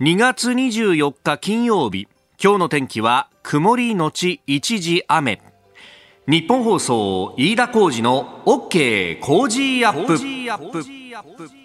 2月24日金曜日今日の天気は曇りのち一時雨。ニッポン放送飯田浩司の OK! Cozy up!。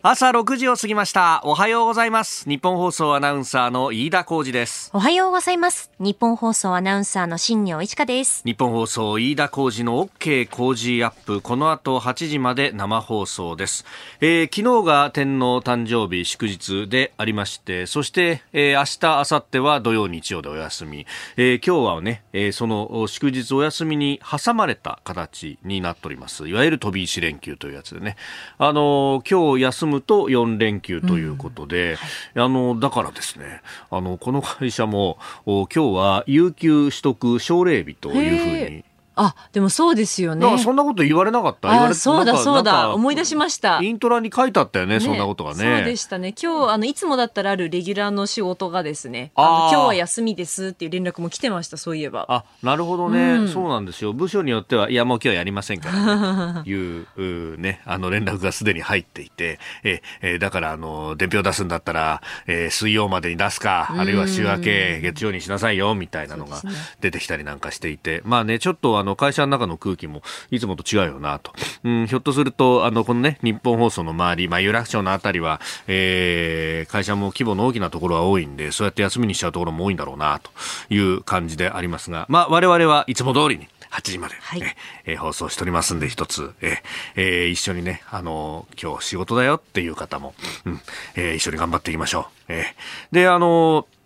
朝6時を過ぎました。おはようございます。ニッポン放送アナウンサーの飯田浩司です。おはようございます。ニッポン放送アナウンサーの新行市佳です。ニッポン放送飯田浩司の OK! Cozy up!。この後8時まで生放送です、えー、昨日が天皇誕生日祝日でありましてそして、えー、明日明後日は土曜日曜でお休み、えー、今日はね、えー、その祝日お休みに挟まれた形になっております。いわゆる飛び石連休というやつでね。あのー、今日休むと4連休ということで、うんはい、あのだからですねあのこの会社も今日は有給取得奨励日というふうにあ、でもそうですよね。そんなこと言われなかった？言われそうだそうだ、思い出しました。イントラに書いてあったよね、ねそんなことがね。そうでしたね。今日、あの、いつもだったらあるレギュラーの仕事がですね、あの今日は休みですっていう連絡も来てました、そういえば。あ、なるほどね、うん、そうなんですよ。部署によっては、いや、もう今日はやりませんからね、いう、うね、あの連絡がすでに入っていて、え、えだから、あの、伝票出すんだったら、えー、水曜までに出すか、あるいは週明け、月曜にしなさいよ、みたいなのが出てきたりなんかしていて、ね、まあね、ちょっとあの、会社の中の空空気もいつもと違うよなと。うん、ひょっとすると、あの、このね、日本放送の周り、まあ、有楽町のあたりは、えー、会社も規模の大きなところは多いんで、そうやって休みにしちゃうところも多いんだろうな、という感じでありますが、まあ、我々はいつも通りに、8時まで、はい、えー、放送しておりますんで、一つ、えー、一緒にね、あのー、今日仕事だよっていう方も、うん、えー、一緒に頑張っていきましょう。えー、で、あのー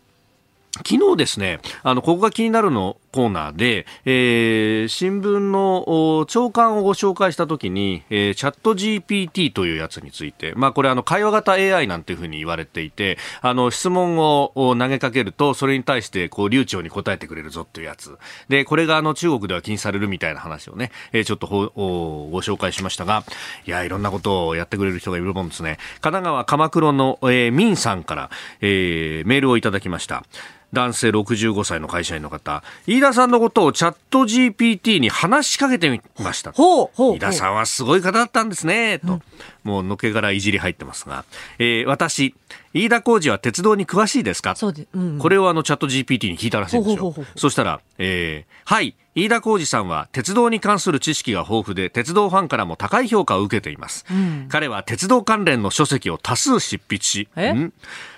昨日ですね、あの、ここが気になるのコーナーで、えー、新聞の長官をご紹介したときに、えー、チャット GPT というやつについて、まあこれあの会話型 AI なんていうふうに言われていて、あの質問を投げかけると、それに対してこう流暢に答えてくれるぞっていうやつ。で、これがあの中国では禁止されるみたいな話をね、えー、ちょっとご紹介しましたが、いや、いろんなことをやってくれる人がいるもんですね。神奈川鎌倉の、えー、ミンさんから、えー、メールをいただきました。男性65歳の会社員の方、飯田さんのことをチャット GPT に話しかけてみました。ほうほう飯田さんはすごい方だったんですね、と。うん、もうのけからいじり入ってますが、えー、私、飯田浩二は鉄道に詳しいですか？そうで、うん、これをあのチャット GPT に聞いたらしいんですよ。そしたら、えー、はい、飯田浩二さんは鉄道に関する知識が豊富で鉄道ファンからも高い評価を受けています、うん、彼は鉄道関連の書籍を多数執筆し、ん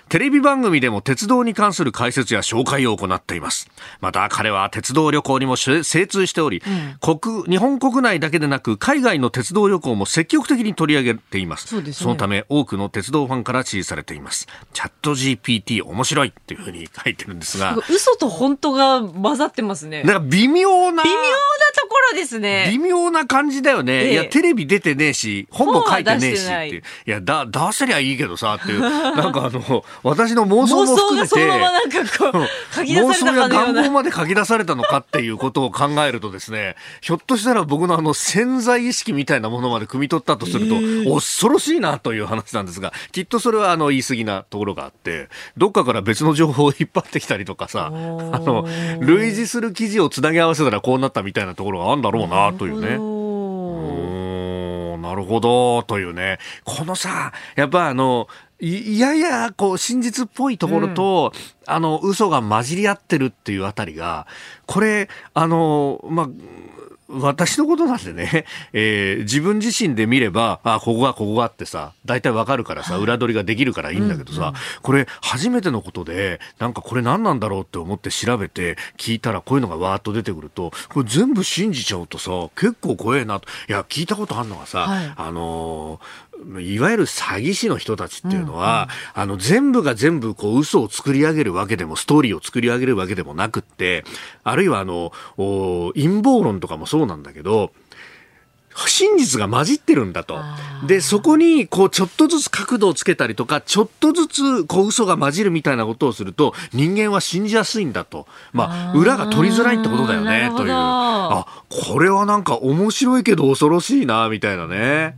テレビ番組でも鉄道に関する解説や紹介を行っています。また彼は鉄道旅行にも精通しており、うん、国、日本国内だけでなく海外の鉄道旅行も積極的に取り上げています。そ、ね,、のため多くの鉄道ファンから支持されています。チャット GPT 面白いっていうふうに書いてるんですが。嘘と本当が混ざってますね。なんか微妙な。微妙なところですね。微妙な感じだよね。ええ、いや、テレビ出てねえし、本も書いてねえしっていう。いや、だ、出せりゃいいけどさっていう。なんかあの、私の妄想も含めて、妄想や願望まで書き出されたのかっていうことを考えるとですね、ひょっとしたら僕のあの潜在意識みたいなものまで汲み取ったとすると、えー、恐ろしいなという話なんですが、きっとそれはあの言い過ぎなところがあって、どっかから別の情報を引っ張ってきたりとかさ、あの、類似する記事をつなぎ合わせたらこうなったみたいなところがあるんだろうなというね。なるほど、というね。このさ、やっぱあの、いやや、こう、真実っぽいところと、うん、あの、嘘が混じり合ってるっていうあたりが、これ、あの、まあ、私のことなんでね、えー、自分自身で見れば、あ、ここがここがってさ、大体わかるからさ、裏取りができるからいいんだけどさ、うんうん、これ初めてのことで、なんかこれ何なんだろうって思って調べて聞いたらこういうのがわーっと出てくると、これ全部信じちゃうとさ、結構怖えなと。いや、聞いたことあるのがさ、はい、あのーいわゆる詐欺師の人たちっていうのは、うんうん、あの、全部が全部こう嘘を作り上げるわけでも、ストーリーを作り上げるわけでもなくって、あるいはあの、陰謀論とかもそうなんだけど、真実が混じってるんだと。で、そこに、こう、ちょっとずつ角度をつけたりとか、ちょっとずつ、こう、嘘が混じるみたいなことをすると、人間は信じやすいんだと。まあ、裏が取りづらいってことだよね、という。あ、これはなんか面白いけど恐ろしいな、みたいなね。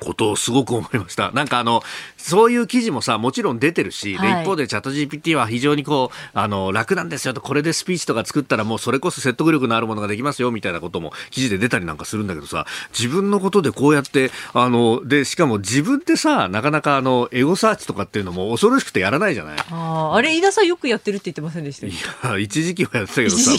ことをすごく思いました。なんかあの、そういう記事もさ、もちろん出てるし、はい、で一方でチャット GPT は非常にこう、あの、楽なんですよと、これでスピーチとか作ったらもうそれこそ説得力のあるものができますよ、みたいなことも記事で出たりなんかするんだけどさ、自分のことでこうやって、あの、で、しかも自分ってさ、なかなかあの、エゴサーチとかっていうのも恐ろしくてやらないじゃない。ああれ、飯田さんよくやってるって言ってませんでしたいや、一時期はやってたけどさ、も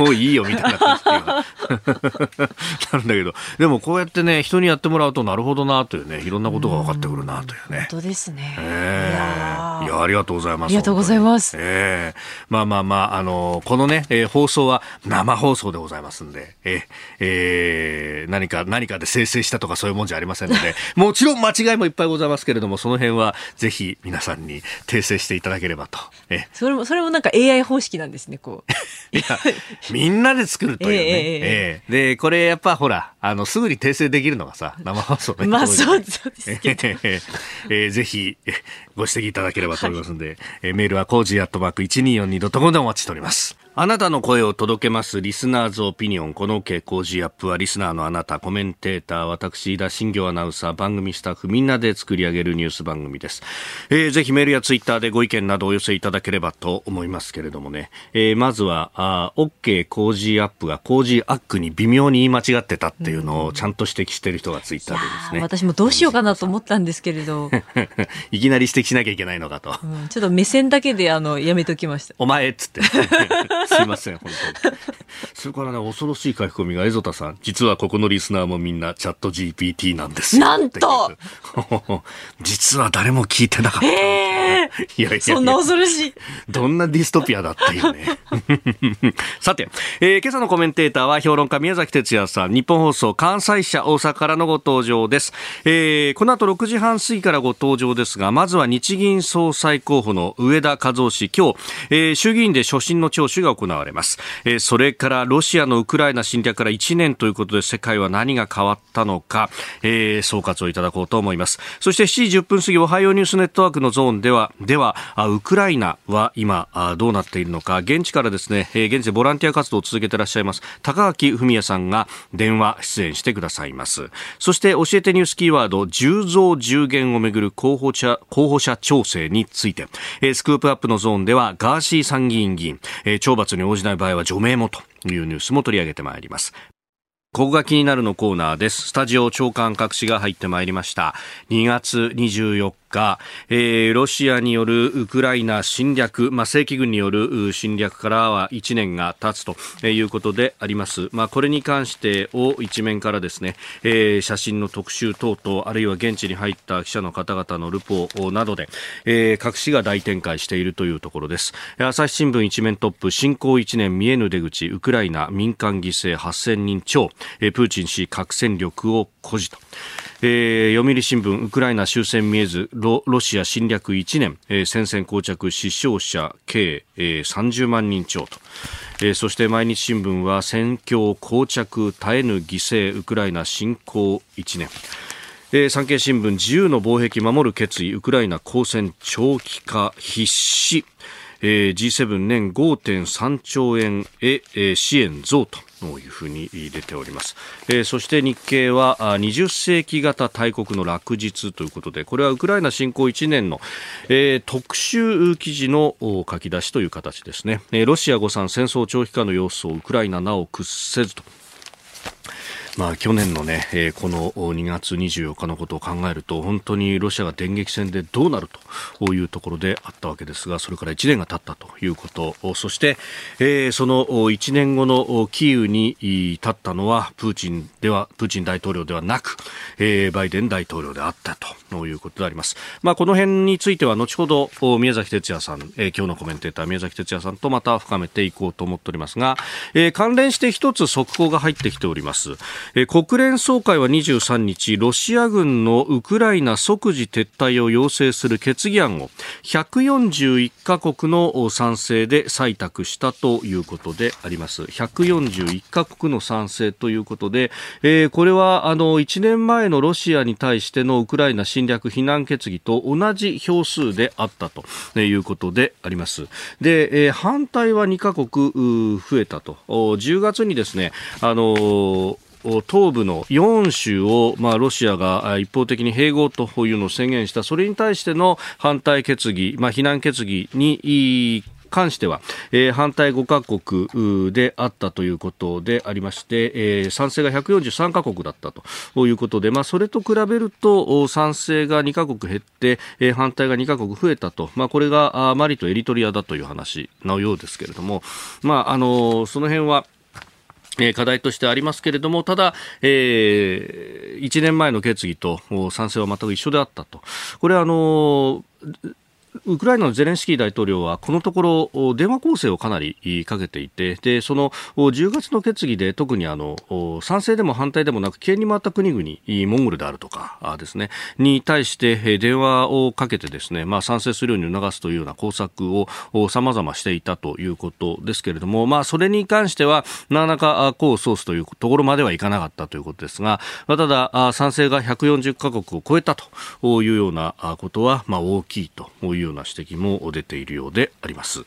うもういいよ、みたいな感じ なるんだけど、でもこうやってね、人にやってもらうとなるほどな、というね、いろんなことが分かってくるな、というね。本当ですね。えー、いや、ありがとうございます。ありがとうございます。ええー、まあまあまあ、あの、このね、えー、放送は生放送でございますんで、えー、えー、何か、何かで生成したとかそういうもんじゃありませんので、もちろん間違いもいっぱいございますけれども、その辺はぜひ皆さんに訂正していただければと。えそれも、それもなんか AI 方式なんですね、こう。いや、みんなで作るというね。えー、えー、で、これやっぱほら、あの、すぐに訂正できるのがさ、生放送で。まあそうそうですけど。えー、ぜひ、ご指摘いただければと思いますので、はい、えメールはコージーアットマーク 1242.com でお待ちしております。あなたの声を届けますリスナーズオピニオン。この傾向ジアップはリスナーのあなた、コメンテーター、私、飯田、新行アナウンサー、番組スタッフ、みんなで作り上げるニュース番組です。えー、ぜひメールやツイッターでご意見などお寄せいただければと思いますけれどもね。えー、まずは、あ OK コージーアップがコージーアックに微妙に言い間違ってたっていうのをちゃんと指摘してる人がツイッターでですね。私もどうしようかなと思ったんですけれど。いきなり指摘しなきゃいけないのかと。うん、ちょっと目線だけであの、やめときました。お前っつって。すいません、本当それからね、恐ろしい書き込みが、エゾタさん、実はここのリスナーもみんなチャット GPT なんですなんと！実は誰も聞いてなかった。えー、いやいやそんな恐ろしい。どんなディストピアだっていうね。さて、えー、今朝のコメンテーターは評論家宮崎哲也さん、日本放送関西社大阪からのご登場です。えー、この後6時半過ぎからご登場ですが、まずは日銀総裁候補の上田和夫氏、今日、えー、衆議院で所信の聴取が行われます。えー、それからロシアのウクライナ侵略から1年ということで世界は何が変わったのか、えー、総括をいただこうと思います。そして7時10分過ぎ、おはようニュースネットワークのゾーンでは、では、ウクライナは今どうなっているのか、現地からですね、現地でボランティア活動を続けていらっしゃいます、高垣文也さんが電話出演してくださいます。そして教えてニュースキーワード、10増10減をめぐる候補者、候補者調整について、スクープアップのゾーンでは、ガーシー参議院議員、懲罰に応じない場合は除名もというニュースも取り上げてまいります。ここが気になるのコーナーです。スタジオ長官各紙が入ってまいりました。2月24日、えー、ロシアによるウクライナ侵略、まあ、正規軍による侵略からは1年が経つということであります。まあ、これに関してを一面からですね、えー、写真の特集等々、あるいは現地に入った記者の方々のルポなどで、えー、各紙が大展開しているというところです。朝日新聞一面トップ、侵攻1年見えぬ出口、ウクライナ民間犠牲8000人超。プーチン氏核戦力を誇示と。えー、読売新聞、ウクライナ終戦見えず、ロシア侵略1年、えー、戦線膠着、死傷者計、えー、30万人超と。えー、そして毎日新聞は戦況膠着、絶えぬ犠牲、ウクライナ侵攻1年。えー、産経新聞自由の防壁守る決意ウクライナ交戦長期化必至、えー、G7 年5.3兆円へ、えー、支援増とというふうに出ております、えー、そして日経は20世紀型大国の落日ということでこれはウクライナ侵攻1年の、えー、特集記事の書き出しという形ですね、えー、ロシア誤算戦争長期化の様子をウクライナなお屈せずと。まあ、去年のね、えー、この2月24日のことを考えると、本当にロシアが電撃戦でどうなるというところであったわけですが、それから1年が経ったということ、そして、えー、その1年後のキーウに立ったのは、プーチンでは、プーチン大統領ではなく、えー、バイデン大統領であったということであります。まあ、この辺については、後ほど、宮崎哲也さん、えー、今日のコメンテーター、宮崎哲也さんとまた深めていこうと思っておりますが、えー、関連して一つ速報が入ってきております。国連総会は23日ロシア軍のウクライナ即時撤退を要請する決議案を141カ国の賛成で採択したということであります。141カ国の賛成ということで、えー、これはあの1年前のロシアに対してのウクライナ侵略非難決議と同じ票数であったということであります。で、えー、反対は2カ国増えたと。10月にですねあの東部の4州を、まあ、ロシアが一方的に併合というのを宣言した、それに対しての反対決議、まあ、非難決議に関しては、えー、反対5カ国であったということでありまして、えー、賛成が143カ国だったということで、まあ、それと比べると賛成が2カ国減って、えー、反対が2カ国増えたと、まあ、これがマリとエリトリアだという話のようですけれども、まあ、あのその辺は課題としてありますけれども、ただ、えー、1年前の決議と賛成は全く一緒であったと。これはあのウクライナのゼレンスキー大統領はこのところ電話攻勢をかなりかけていてでその10月の決議で特にあの賛成でも反対でもなく危険に回った国々モンゴルであるとかですねに対して電話をかけてですね、まあ、賛成するように促すというような工作を様々していたということですけれども、まあ、それに関してはなかなか功を奏すというところまではいかなかったということですが、まあ、ただ賛成が140カ国を超えたというようなことは、まあ、大きいというような指摘も出ているようであります。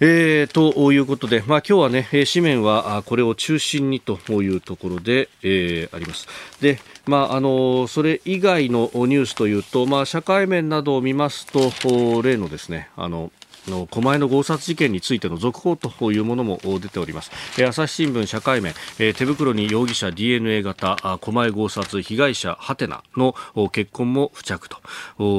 えー、ということで、まあ、今日はね、紙面はこれを中心にというところで、えー、あります。で、まあ、あの、それ以外のニュースというと、まあ、社会面などを見ますと、例のですね、あの、の狛江の強殺事件についての続報というものも出ております、朝日新聞社会面、手袋に容疑者 DNA 型狛江強殺被害者ハテナの結婚も付着と。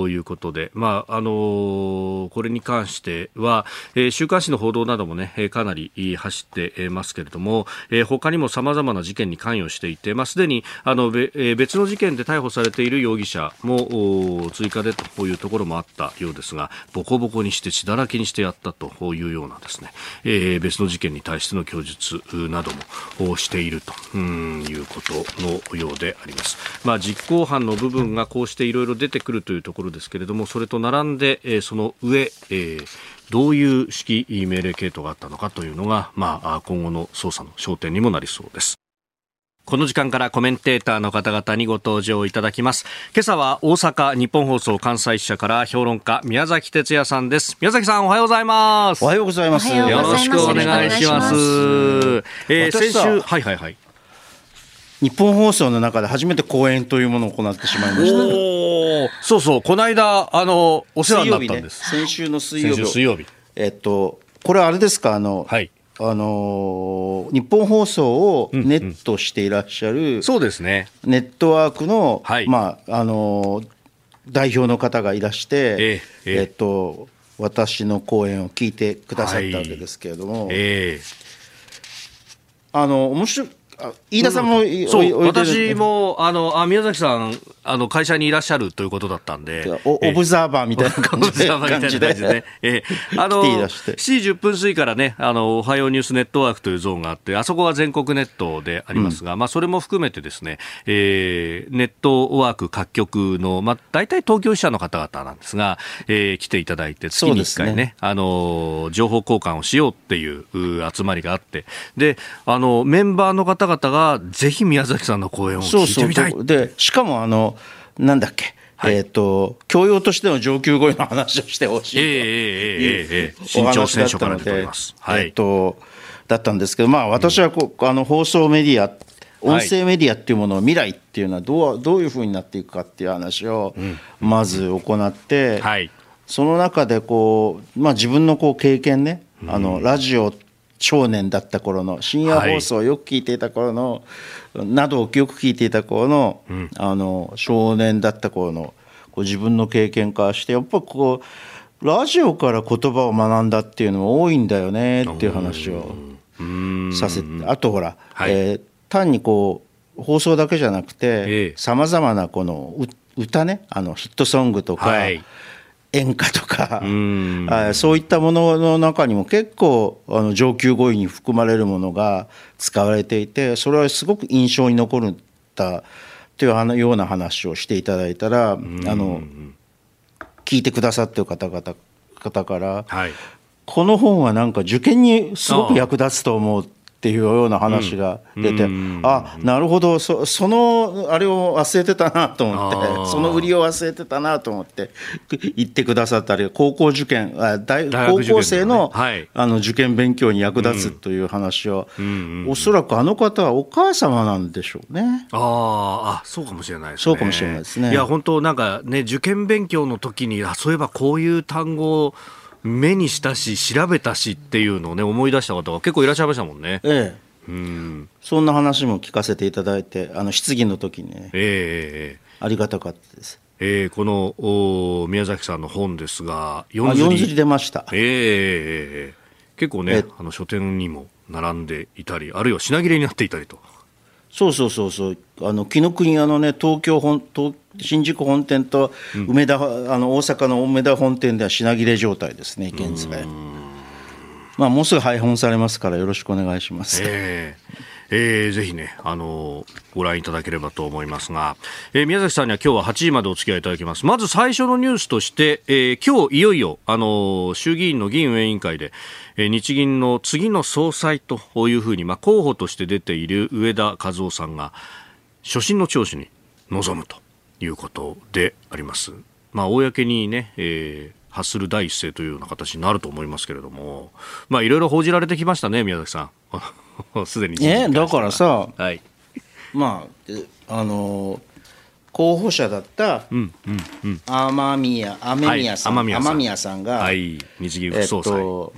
いうことで、まああのこれに関しては、週刊誌の報道などもねかなり走ってますけれども、他にも様々な事件に関与していて、まあ、すでにあの別の事件で逮捕されている容疑者も追加でというところもあったようですがボコボコにして血だらけにしてやったというようなですね、えー、別の事件に対しての供述などもしているということのようであります。まあ、実行犯の部分がこうしていろいろ出てくるというところですけれども、それと並んで、えー、その上、えーどういう指揮命令系統があったのかというのが、まあ、今後の捜査の焦点にもなりそうです。この時間からコメンテーターの方々にご登場いただきます。今朝は大阪日本放送関西支社から評論家宮崎哲也さんです。宮崎さんおはようございます。おはようございます。よろしくお願いします。えー、先週はいはいはい。日本放送の中で初めて講演というものを行ってしまいました。おそうそう、この間、あの、お世話になったんです。先週の水曜日。水曜日。えっと、これあれですか、あの、はい、あの日本放送をネットしていらっしゃる、うんうん、そうですね。ネットワークの、はい、まああの代表の方がいらして、えええっと私の講演を聞いてくださったわけですけれども、はい、えあの面白い飯田さんも、うん、そう。私もあのあ宮崎さんあの会社にいらっしゃるということだったんで、オブザーバーみたいな感じで、感じでね、えー、あの7時10分過ぎからね、あのおはようニュースネットワークというゾーンがあって、あそこは全国ネットでありますが、うん、まあそれも含めてですね、えー、ネットワーク各局の、まあ大体東京支社の方々なんですが、えー、来ていただいて、月に1回ね、ね。あの情報交換をしようっていう集まりがあって、で、あのメンバーの方々がぜひ宮崎さんの講演を聞いてみたい。そうそう。でしかもあのなんだっけ、はい、えっ、ー、と、教養としての上級語彙の話をしてほしいというお話だったので、はい、えっ、ー、と、だったんですけど、まあ、私はこう、あの放送メディア、音声メディアっていうものを未来っていうのはどうどういうふうになっていくかっていう話をまず行って、はい、その中でこう、まあ、自分のこう経験ね、あのラジオ少年だった頃の深夜放送をよく聞いていた頃の、などをよく聞いていた頃の,、あの少年だった頃のこう自分の経験からしてやっぱこうラジオから言葉を学んだっていうのも多いんだよねっていう話をさせてあとほら、はい、えー、単にこう放送だけじゃなくてさまざまなこの歌ねあのヒットソングとか、はい演歌とかあそういったものの中にも結構あの上級語彙に含まれるものが使われていてそれはすごく印象に残ったというような話をしていただいたらあの聞いてくださってる方々方から、はい、この本はなんか受験にすごく役立つと思うってっていうような話が出て、あなるほど。そ、そのあれを忘れてたなと思って、その売りを忘れてたなと思って、言ってくださったり、高校受験、あ大高校生の,、はい、あの受験勉強に役立つという話を、おそらくあの方はお母様なんでしょうね。ああ、そうかもしれないですね。そうかもしれないですね。いや、本当なんかね、受験勉強の時に、あそういえばこういう単語を目にしたし、調べたしっていうのをね、思い出した方が結構いらっしゃいましたもんね。ええ。うん、そんな話も聞かせていただいて、あの質疑の時にね、えー、ありがたかったです。えー、このお宮崎さんの本ですが、4釣り ,4 釣り出ました。えー、結構ね、あの書店にも並んでいたり、あるいは品切れになっていたりと。そうそうそうそう、あの紀ノ国屋のね、東京本東新宿本店と梅田、うん、あの大阪の梅田本店では品切れ状態ですね、現在。まあ、もうすぐ配本されますから、よろしくお願いします。えーえー、ぜひね、あのー、ご覧いただければと思いますが、えー、宮崎さんには今日は8時までお付き合いいただきます。まず最初のニュースとして、えー、今日いよいよ、あのー、衆議院の議員運営委員会で、えー、日銀の次の総裁というふうに、まあ、候補として出ている上田和夫さんが、所信の聴取に臨むということであります。まあ、公にね、えー、発する第一声というような形になると思いますけれども、まあ、いろいろ報じられてきましたね、宮崎さん。すでに。え、だからさ、はい、まあ、あの候補者だった雨宮雨宮さん、はい、雨宮さん。が、はい、日銀副総裁、えっと、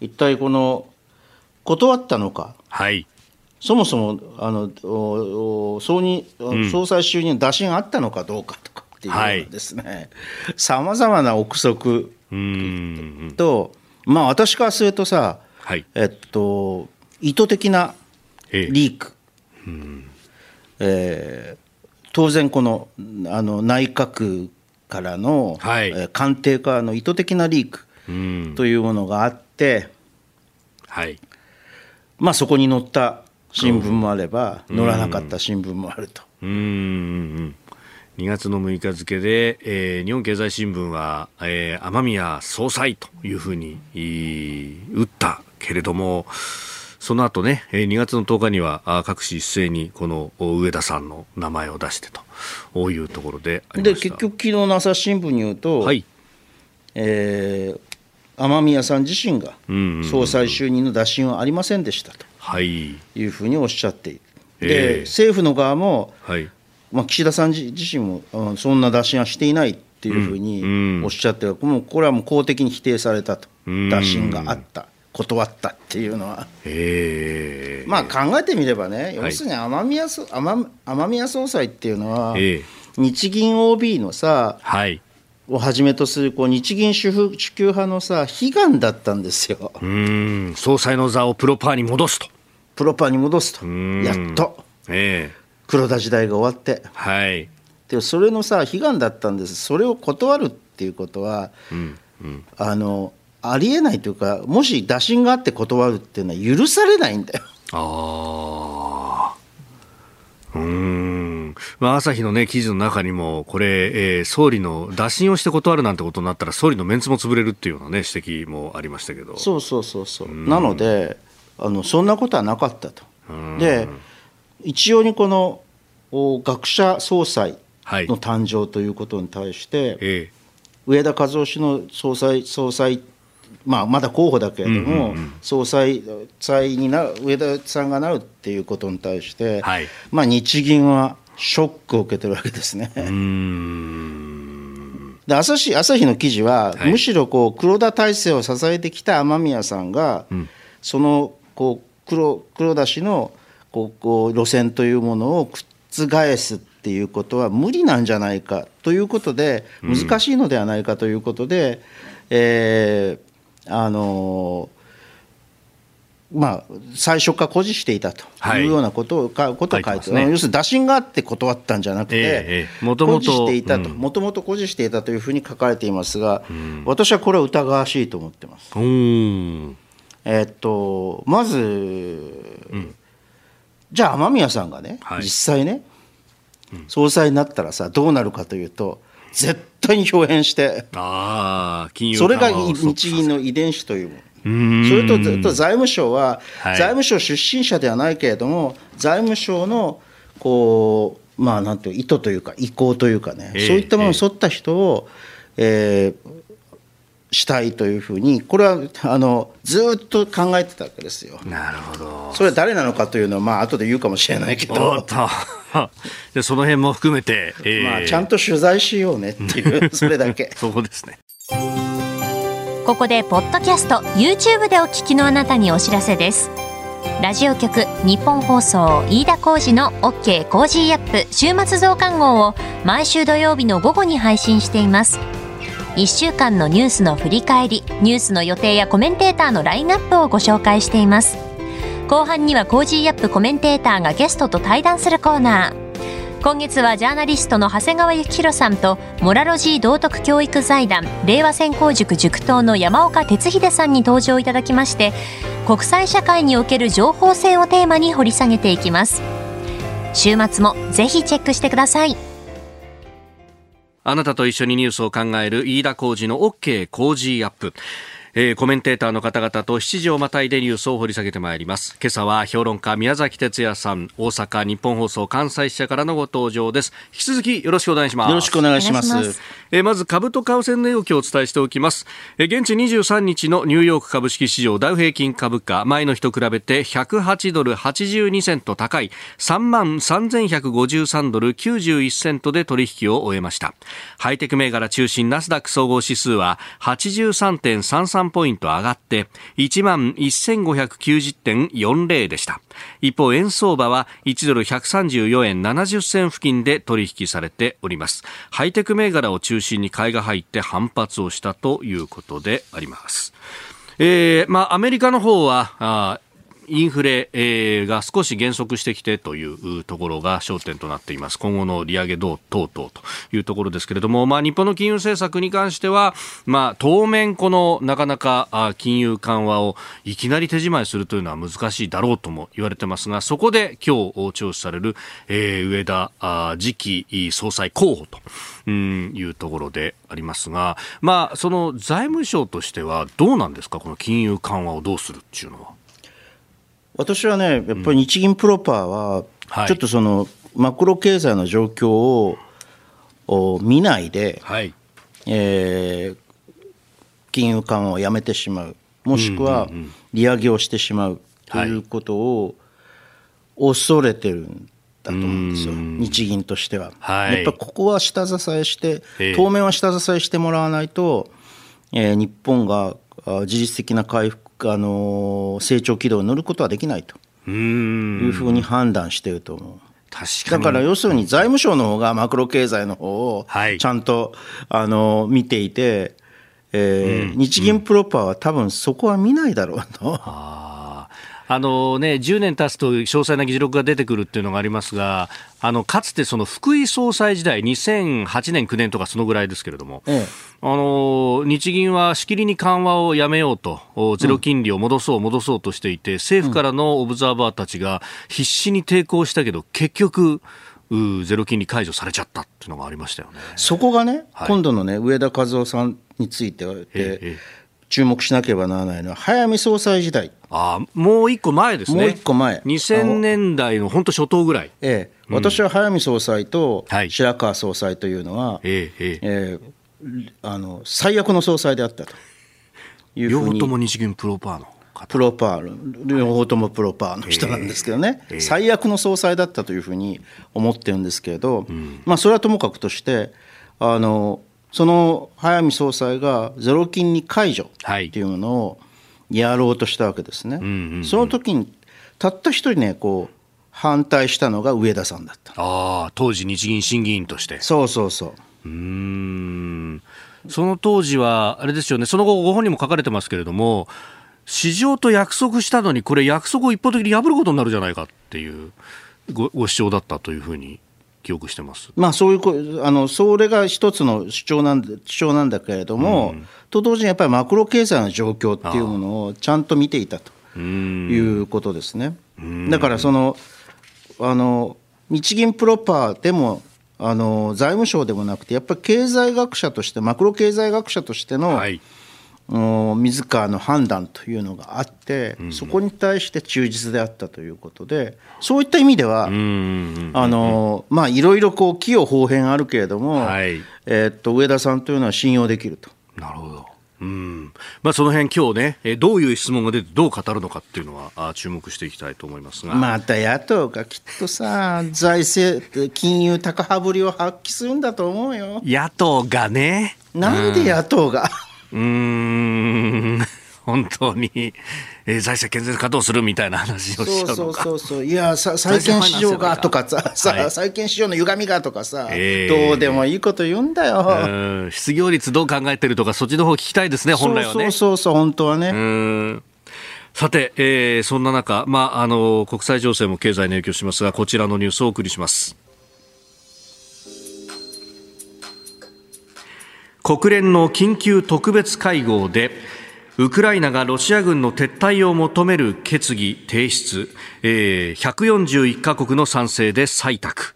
一体この断ったのか、はい、そもそもあの総に総裁就任の打診あったのかどうかとか、っていうですね。さまざまな憶測とまあ私からするとさ、はい、えっと意図的なリーク、ええー、当然このあの内閣からの、はい、え官邸からの意図的なリークというものがあって、はい、まあそこに載った新聞もあれば、載らなかった新聞もあると。うん。2月の6日付で、えー、日本経済新聞は、えー、雨宮総裁というふうに打ったけれども、その後ね、2月の10日には各紙一斉にこの上田さんの名前を出してというところでで結局、昨日の朝日新聞によると、はい。えー、雨宮さん自身が総裁就任の打診はありませんでしたと。い。うふうにおっしゃっている。で、え。ー、政府の側も、はい、まあ、岸田さん自身もそんな打診はしていないっていうふうにおっしゃって、もうこれはもう公的に否定されたと、打診があった。断ったっていうのは、まあ考えてみればね、要するに雨宮雨雨宮総裁っていうのは、日銀 OB のさ、はい、をはじめとするこう日銀主婦主給派のさ、悲願だったんですよ。うん。総裁の座をプロパーに戻すと。プロパーに戻すと、やっと。えー黒田時代が終わって、はい、でそれのさ悲願だったんです。それを断るっていうことは、うんうん、あのありえないというかもし打診があって断るっていうのは許されないんだよ。あうん。まあ、朝日の、ね、記事の中にも、これ、えー、総理の打診をして断るなんてことになったら、総理のメンツも潰れるっていうような、ね、指摘もありましたけど。そうそうそうそう、なのであの、そんなことはなかったと。で一様にこの学者総裁の誕生ということに対して、はい、上田和夫氏の総裁総裁まあ、まだ候補だけれども、総裁裁にな上田さんがなるっていうことに対して、はい、まあ、日銀はショックを受けてるわけですね。で朝日朝日の記事は、はい、むしろこう黒田体制を支えてきた雨宮さんが、うん、そのこう黒黒田氏のこうこう路線というものを覆すっていうことは無理なんじゃないかということで難しいのではないかということで、うん、えー、あのまあ、最初から誇示していたとい。うようなことを,、はい、ことを書いて、ね、要するに打診があって断ったんじゃなくて、えー、もともと誇示していたと、もともと誇示していたというふうに書かれていますが、うん、私はこれは疑わしいと思ってます。えっとまず、うん。じゃあ雨宮さんがね、はい、実際ね、うん、総裁になったらさどうなるかというと絶対に表変して。あそれが日銀の遺伝子というもの。それとと財務省は、はい、財務省出身者ではないけれども、財務省のこう、まあ、なんていう意図というか、意向というかね、えー、そういったものに沿った人を、えー、したいというふうに、これはあのずっと考えてたわけですよ。なるほど。それは誰なのかというのは、まあ後で言うかもしれないけど。で その辺も含めて、えー、まあ、ちゃんと取材しようねっていう、それだけ。そうですね。ここでポッドキャスト YouTube でお聞きのあなたにお知らせですラジオ局ニッポン放送飯田浩司の OK コージーアップ週末増刊号を毎週土曜日の午後に配信しています1週間のニュースの振り返りニュースの予定やコメンテーターのラインナップをご紹介しています。後半には Cozy up コメンテーターがゲストと対談するコーナー。今月はジャーナリストの長谷川幸洋さんとモラロジー道徳教育財団令和専攻塾塾頭の山岡鉄秀さんに登場いただきまして国際社会における情報戦をテーマに掘り下げていきます。週末もぜひチェックしてください。あなたと一緒にニュースを考える飯田浩二の OK 工事アップ。えー、コメンテーターの方々と7時をまたいでニュースを掘り下げてまいります。今朝は評論家宮崎哲也さん大阪日本放送関西支社からのご登場です。引き続きよろしくお願いします。よろしくお願いします。えー、まず株と為替値動きをお伝えしておきます、えー、現地23日のニューヨーク株式市場ダウ平均株価前の日と比べて108ドル82セント高い3万3153ドル91セントで取引を終えました。ハイテク銘柄中心ナスダック総合指数は83.33 3ポイント上がって1万1590.40でした。一方円相場は1ドル134円70銭付近で取引されております。ハイテク銘柄を中心に買いが入って反発をしたということであります。えーまあ、アメリカの方はあインフレ、が少し減速してきてというところが焦点となっています。今後の利上げ等々というところですけれども、まあ、日本の金融政策に関しては、まあ、当面このなかなか金融緩和をいきなり手締まいするというのは難しいだろうとも言われてますが、そこで今日聴取される、えー、上田次期総裁候補と。いうところでありますが、まあ、その財務省としてはどうなんですか、この金融緩和をどうするっていうのは。私はね、やっぱり日銀プロパーは、ちょっとその、マクロ経済の状況をを見ないで、はい、えー、金融緩和をやめてしまう、もしくは利上げをしてしまう。ということを恐れてるんだと思うんですよ、日銀としては。はい、やっぱここは下支えして、当面は下支えしてもらわないと、えー、日本が事実的な回復あの成長軌道に乗ることはできないと。いうふうに判断していると思う。だから要するに財務省の方がマクロ経済の方をちゃんと、はい、あの見ていて、えー、うん、日銀プロパーは多分そこは見ないだろうと。あのね、10年経つと詳細な議事録が出てくるっていうのがありますが、あのかつてその福井総裁時代、2008年、9年とかそのぐらいですけれども、ええ、あの日銀はしきりに緩和をやめようと、ゼロ金利を戻そう、戻そうとしていて、政府からのオブザーバーたちが必死に抵抗したけど、結局、ゼロ金利解除されちゃったっていうのがありましたよね。そこがね、はい、今度のね、上田和夫さんについては、ええ注目しなければならないのは、早見総裁時代。あもう一個前ですね。もう一個前。2000年代の本当初頭ぐらい。ええ、私は早見総裁と白川総裁というのは、ええええあの最悪の総裁であったというふうに。両方とも日銀プロパーの。プロパー両方ともプロパーの人なんですけどね、えーえー、最悪の総裁だったというふうに思ってるんですけれど、うん、まあ、それはともかくとしてあのその早見総裁がゼロ金利解除っていうのをやろうとしたわけですね。その時にたった一人ねこう反対したのが上田さんだった。ああ当時日銀審議員として。そうそうそう。うん。その当時はあれですよね。その後ご本人も書かれてますけれども市場と約束したのにこれ約束を一方的に破ることになるじゃないかっていうごご主張だったというふうに記憶してます。まあそういうあのそれが一つの主張なん主張なんだけれども、うん、と同時にやっぱりマクロ経済の状況っていうものをちゃんと見ていたということですね。だからそのあの日銀プロパーでもあの財務省でもなくてやっぱり経済学者としてマクロ経済学者としての、はい、自らの判断というのがあって、うん、そこに対して忠実であったということでそういった意味では、あのまあいろいろこう器用方変あるけれども、はい、えー、っと上田さんというのは信用できると。なるほど。うん。まあ、その辺今日ね、えどういう質問が出てどう語るのかっていうのはあ注目していきたいと思いますが。また野党がきっとさ 財政金融高羽振りを発揮するんだと思うよ。野党がね。なんで野党が、うん本当に、えー、財政健全化どうするみたいな話をしちゃうそうそうそう。いやさ債券市場がとかさ、はい、債券市場の歪みがとかさ、えー、どうでもいいこと言うんだよ。失業率どう考えてるとかそっちの方聞きたいですね本来はねそうそうそう。本当はね。さて、えー、そんな中、まあ、あの国際情勢も経済に影響しますがこちらのニュースをお送りします国連の緊急特別会合でウクライナがロシア軍の撤退を求める決議提出、えー、141カ国の賛成で採択。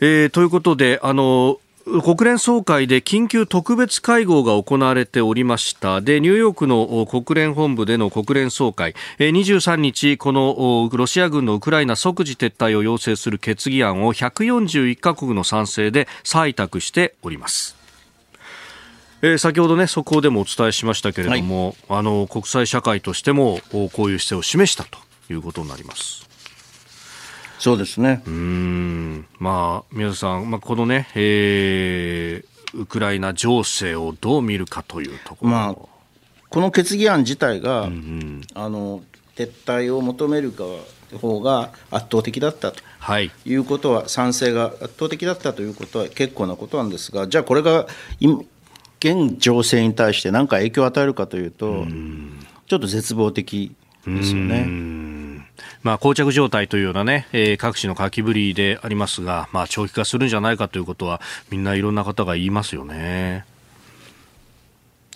えー、ということで、あの、国連総会で緊急特別会合が行われておりました。でニューヨークの国連本部での国連総会。23日このロシア軍のウクライナ即時撤退を要請する決議案を141カ国の賛成で採択しております。えー、先ほどね速報でもお伝えしましたけれども、はい、あの国際社会としてもこういう姿勢を示したということになります。そうですね。うん、まあ宮田さん、まあこのね、えー、ウクライナ情勢をどう見るかというところ。まあこの決議案自体が、うんうん、あの撤退を求めるか方が圧倒的だったと、はい、いうことは、賛成が圧倒的だったということは結構なことなんですが、じゃあこれが現情勢に対して何か影響を与えるかというと、ちょっと絶望的ですよね。まあ、膠着状態というようなね、えー、各地の書きぶりでありますが、まあ、長期化するんじゃないかということは、みんないろんな方が言いますよね。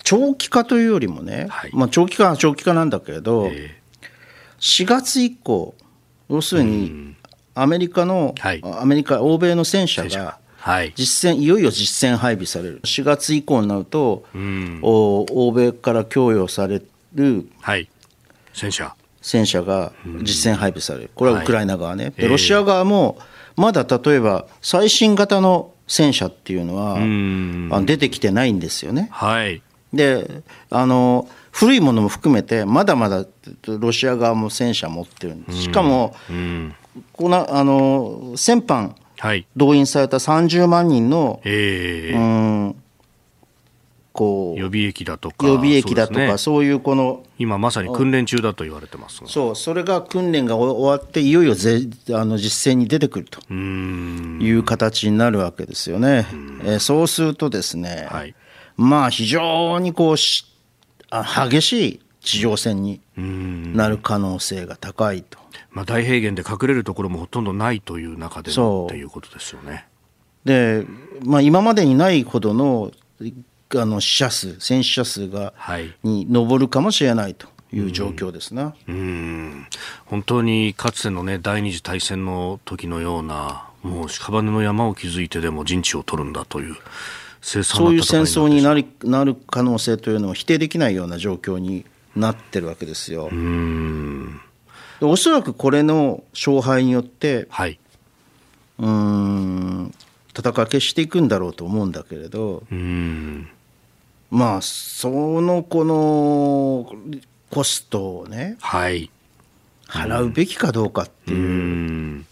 長期化というよりもね、はい、まあ、長期化は長期化なんだけれど、えー、4月以降、要するにアメリカの、はい、アメリカ、欧米の戦車がはい、実戦いよいよ実戦配備される。4月以降になると、うん、欧米から供与される、はい、戦車戦車が実戦配備される、これはウクライナ側ね、はい、でロシア側もまだ例えば最新型の戦車っていうのは、あ出てきてないんですよね。はい、であの古いものも含めてまだまだロシア側も戦車持ってるんです。しかも、このあの先般動員された30万人の、えー、うんこう予備役だとか予備役だとか、ね、そういうこの今まさに訓練中だと言われてますそうそれが訓練が終わっていよいよぜあの実戦に出てくるという形になるわけですよね。えー、そうするとですね、はい、まあ非常にこうしあ激しい地上戦になる可能性が高いと。まあ、大平原で隠れるところもほとんどないという中でのっていうことですよね。で、まあ、今までにないほどのあの死者数、戦死者数が、はい、に上るかもしれないという状況ですね。うん本当にかつての、ね、第二次大戦の時のような、もう屍の山を築いてでも陣地を取るんだという。そういう戦争になりなる可能性というのを否定できないような状況になってるわけですよ。うんおそらくこれの勝敗によって、はい、うん戦い消していくんだろうと思うんだけれどうん。まあそのこのコストをね、はい、払うべきかどうかっていう。う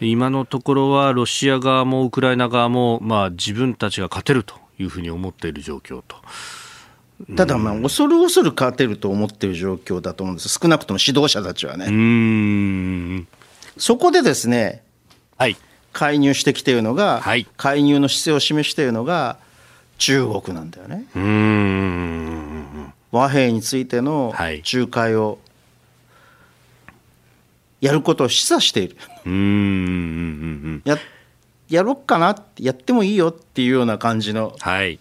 今のところはロシア側もウクライナ側も、まあ、自分たちが勝てるというふうに思っている状況と。ただ、まあ、恐る恐る勝てると思っている状況だと思うんです、少なくとも指導者たちはね。そこでですね、はい、介入してきているのが、はい、介入の姿勢を示しているのが中国なんだよね。和平についての仲介をやることを示唆している。ややろっかなやってもいいよっていうような感じの。はい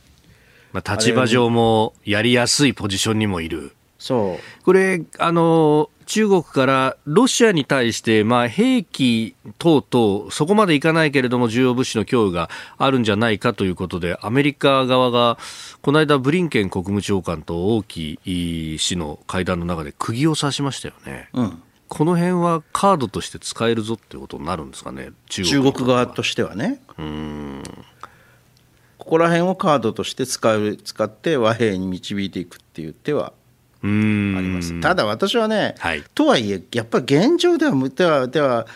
まあ、立場上もやりやすいポジションにもいる。そうこれあの中国からロシアに対して、まあ、兵器等々、そこまでいかないけれども、重要物資の供与があるんじゃないかということで、アメリカ側が、この間、ブリンケン国務長官と王毅氏の会談の中で釘を刺しましたよね。うんこの辺はカードとして使えるぞってことになるんですかね、中国側としてはね。うんここら辺をカードとして使う使って和平に導いていくっていう手はあります。ただ私はね、はい、とはいえやっぱり現状ではではでは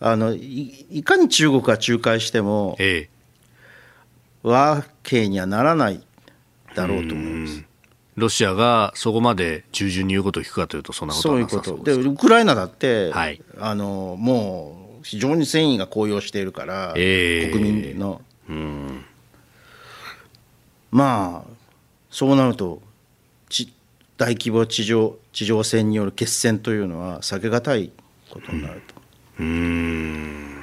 あのいかに中国が仲介しても、ええ、和平にはならないだろうと思います。ロシアがそこまで従順に言うことを聞くかというと、そんなことはなさそうでウクライナだって、はい、あのもう非常に戦意が高揚しているから、えー、国民の。うん。まあそうなると大規模地上地上戦による決戦というのは避けがたいことになると。うん。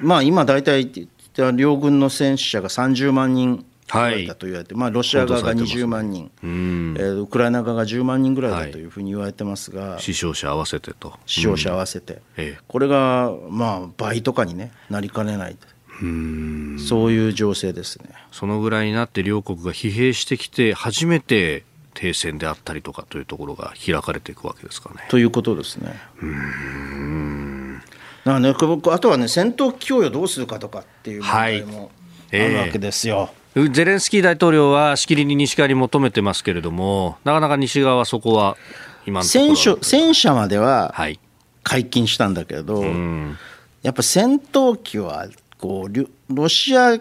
まあ今大体両軍の戦死者が30万人はい、だと言われて、まあ、ロシア側が20万人、えー、ウクライナ側が10万人ぐらいだというふうに言われてますが、はい、死傷者合わせてと。死傷者合わせて、ええ、これが、まあ、倍とかに、ね、なりかねないうん。そういう情勢ですね。そのぐらいになって両国が疲弊してきて初めて停戦であったりとかというところが開かれていくわけですかね。ということですね。うんだね、あとはね戦闘機供与どうするかとかっていう問題もあるわけですよ。はいえー、ゼレンスキー大統領はしきりに西側に求めてますけれども、なかなか西側はそこは今戦車戦車までは解禁したんだけど、はい、やっぱ戦闘機はこうロシア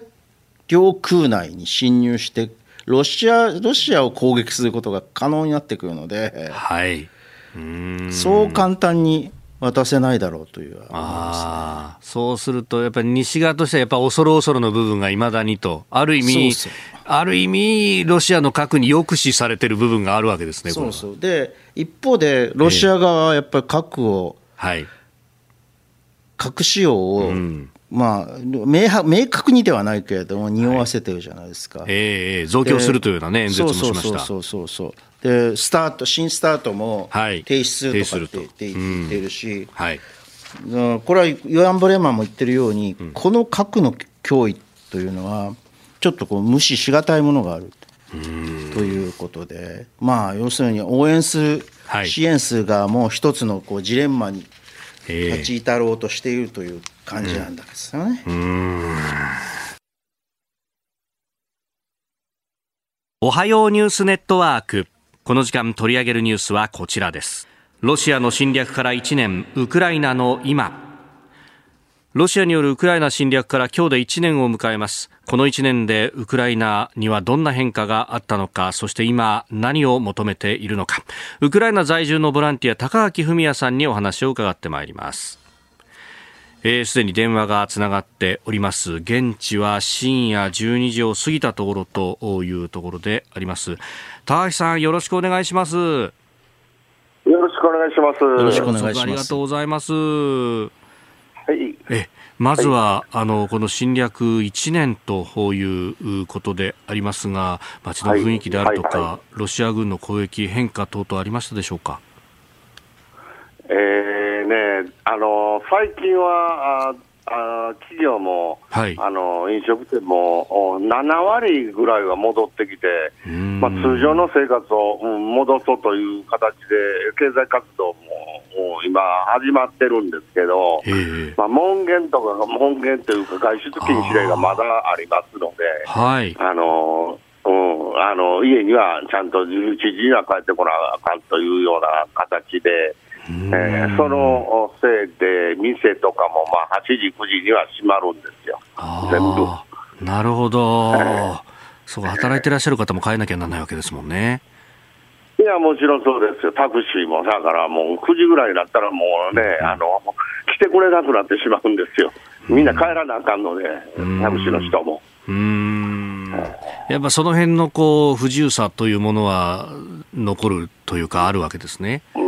領空内に侵入してロシアロシアを攻撃することが可能になってくるので、はい、うそう簡単に渡せないだろうという。あそうすると、やっぱり西側としてはやっぱ恐る恐るの部分がいまだにと、ある意味ある意味、ロシアの核に抑止されてる部分があるわけですね、そうそう。で一方で、ロシア側はやっぱり核を、えー、はい、核使用を、うんまあ、明明確にではないけれども、匂わせてるじゃないですか。はい、ええー、増強するというようなね、演説もしました。そうそうそうで、スタート、新スタートも停止するとかって言ってるし、うん、はい、これはヨアン・ブレーマンも言ってるように、うん、この核の脅威というのは、ちょっとこう無視しがたいものがある。ということで、まあ、要するに応援する、支援数がもう一つのこうジレンマに立ち至ろうとしているという感じなんですよね。おはようニュースネットワーク。この時間取り上げるニュースはこちらです。ロシアの侵略から1年、ウクライナの今。ロシアによるウクライナ侵略から今日で1年を迎えます。この1年でウクライナにはどんな変化があったのか、そして今何を求めているのか。ウクライナ在住のボランティア高垣文也さんにお話を伺ってまいります。す、えー、で、に電話がつながっております。現地は深夜12時を過ぎたところというところであります。高橋さん、よろしくお願いします。よろしくお願いします。よろしくお願いします。ありがとうございます。はい、えまずは、はい、あのこの侵略1年ということでありますが、街の雰囲気であるとか、はいはい、ロシア軍の攻撃、変化等々ありましたでしょうか？えーね、あの最近はあ企業も、はい、あの飲食店も7割ぐらいは戻ってきて、まあ、通常の生活を、うん、戻そうという形で、経済活動も今、始まってるんですけど、まあ、門限とか門限というか、外出禁止令がまだありますので、はい、あのうん、あの家にはちゃんと11時には帰ってこなあかんというような形で。えー、そのせいで、店とかもまあ8時、9時には閉まるんですよ、全部。なるほど、えー、そう働いてらっしゃる方も帰らなきゃならないわけですもんね。いや、もちろんそうですよ、タクシーも、だからもう9時ぐらいになったら、もうね、うん、あの、来てくれなくなってしまうんですよ、みんな帰らなあかんので、タクシーの人も。うん。やっぱその辺のこう不自由さというものは残るというか、あるわけですね。うん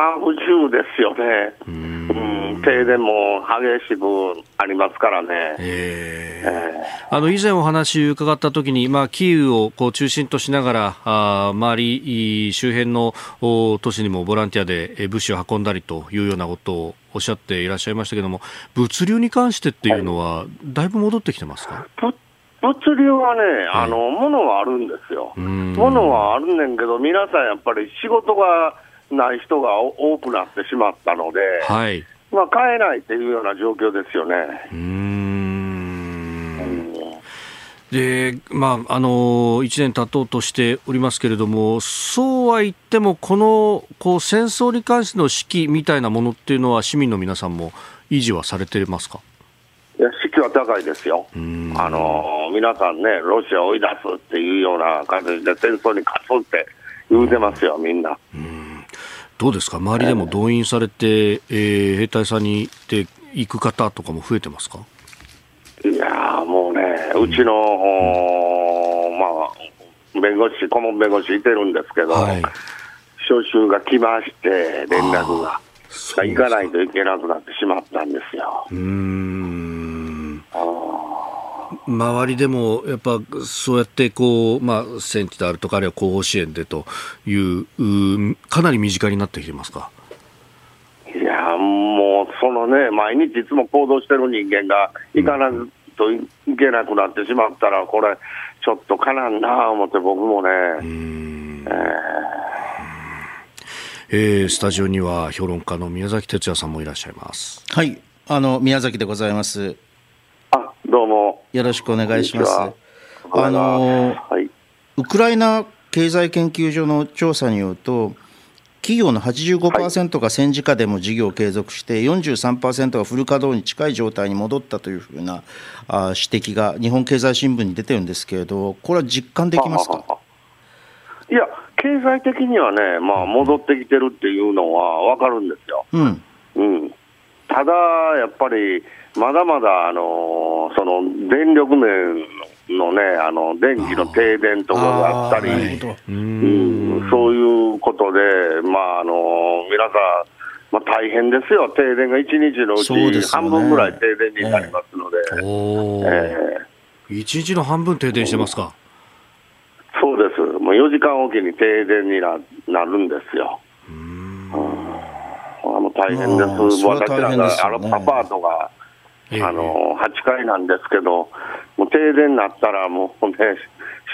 まあ、不自由ですよね。うん、停電も激しくありますからね。えー、えー、あの、以前お話伺ったときに、まあ、キーウをこう中心としながら、あ周り、周辺の都市にもボランティアで物資を運んだりというようなことをおっしゃっていらっしゃいましたけれども、物流に関してっていうのは、だいぶ戻ってきてますか、はい物流はね、あの、ものはあるんですよ。ものはあるねんけど、皆さんやっぱり仕事がない人が多くなってしまったので、はい。まあ、買えないっていうような状況ですよね。うん。で、まあ、あの、1年経とうとしておりますけれども、そうは言っても、この、こう、戦争に関しての指揮みたいなものっていうのは、市民の皆さんも維持はされてますか？いや、士気は高いですよ。あの、皆さんね、ロシアを追い出すっていうような感じで戦争に勝つって言うてますよ、みんな。どうですか？周りでも動員されて、えー、兵隊さんにで行く方とかも増えてますか？いやもうね、うちの、うん、まあ、弁護士、顧問弁護士いてるんですけど、はい、招集が来まして、連絡が。行かないといけなくなってしまったんですよ。うん周りでもやっぱそうやってこう、まあ、戦地であるとか、あるいは後方支援でというう、かなり身近になってきてますか？いや、もうそのね、毎日いつも行動してる人間が行かないといけなくなってしまったら、これ、ちょっとかなんな思って、僕もね。えー。えー、スタジオには評論家の宮崎哲也さんもいらっしゃいます。はい。あの宮崎でございます。あどうも。よろしくお願いします。あの、はい、ウクライナ経済研究所の調査によると企業の85%が戦時下でも事業を継続して、43%がフル稼働に近い状態に戻ったというふうなあ指摘が日本経済新聞に出てるんですけれど、これは実感できますか？いや、経済的にはね、まあ、戻ってきてるっていうのは分かるんですよ。うん。うん。ただ、やっぱり、まだまだ、あのその、電力面のね、あの、電気の停電とかがあったり、うん、そういうことで、まあ、あの皆さん、まあ、大変ですよ、停電が1日のうち半分ぐらい停電になりますので。えー、えー、1日の半分停電してますか？そうです、もう4時間おきに停電にななるんですよ。うん。あの大変です、私らが、あのアパートが、あの8階なんですけど、もう停電になったら、もうね、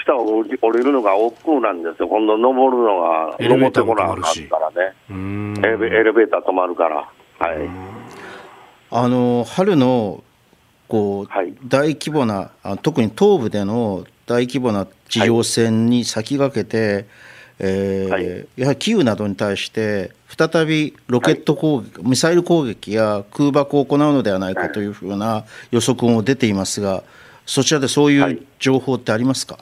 下を降りるのが億劫なんですよ、今度登るのが、登ってこなかったらね。エレ、エレベーター止まるから。はい、あの春のこう、はい、大規模な、特に東部での大規模な地上戦に先駆けて、はい、えーはい、やはりキーウなどに対して再びロケット攻撃、はい、ミサイル攻撃や空爆を行うのではないかというふうな予測も出ていますが、そちらでそういう情報ってありますか、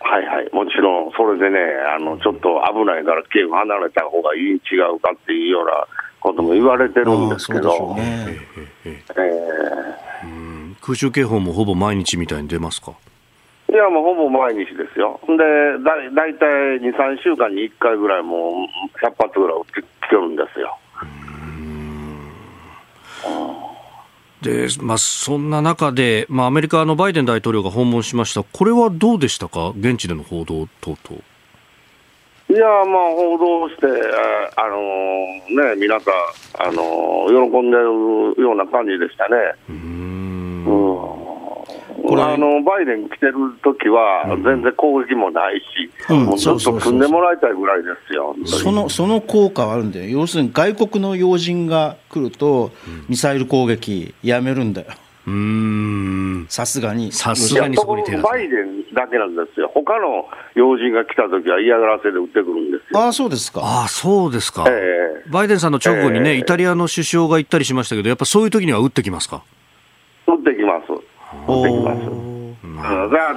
はい、はい。はいもちろん、それでねあの、ちょっと危ないから、キーウ離れた方がいい違うかっていうようなことも言われてるんですけど。ね。えー、空襲警報もほぼ毎日みたいに出ますか？いや、もうほぼ毎日ですよ。で、だ大体2、3週間に1回ぐらい、もう100発ぐらい撃ってきてるんですよ。でまあ、そんな中で、まあ、アメリカのバイデン大統領が訪問しました、これはどうでしたか、現地での報道等々。いや、まあ、報道して、あのー、ね、皆さん、あのー、喜んでるような感じでしたね。あのバイデン来てる時は、全然攻撃もないし、うん、もうちょっと組んでもらいたいぐらいですよ、そのその効果はあるんだよ、要するに外国の要人が来ると、ミサイル攻撃やめるんだよ。さすがに、さすがにそこに手バイデンだけなんですよ、他の要人が来た時は嫌がらせで撃ってくるんですよ。ああ、そうですか。ああ、そうですか、えー、バイデンさんの直後にね、えー、イタリアの首相が行ったりしましたけど、やっぱそういう時には撃ってきますか？撃ってきます。できます。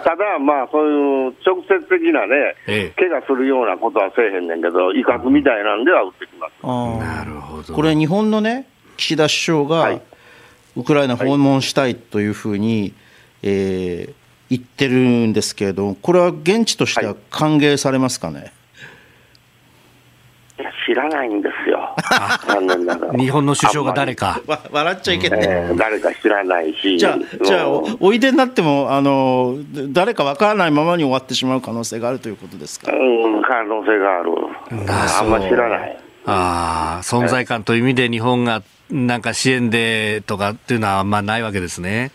ただ、まあ、そういう直接的なね、ええ、怪我するようなことはせえへんねんけど、威嚇みたいなんでは撃ってきます。なるほど。これ、日本のね、岸田首相が、はい、ウクライナ訪問したいというふうに、はい、えー、言ってるんですけれども、これは現地としては歓迎されますかね？はい、知らないんですよ。残念ながら。日本の首相が誰か。笑っちゃいけない、えー、誰か知らないし。じゃあ、じゃあおいでになっても、あの、誰かわからないままに終わってしまう可能性があるということですか？うん、可能性がある。あんま知らない。ああ、存在感という意味で日本がなんか支援でとかっていうのはあんまないわけですね。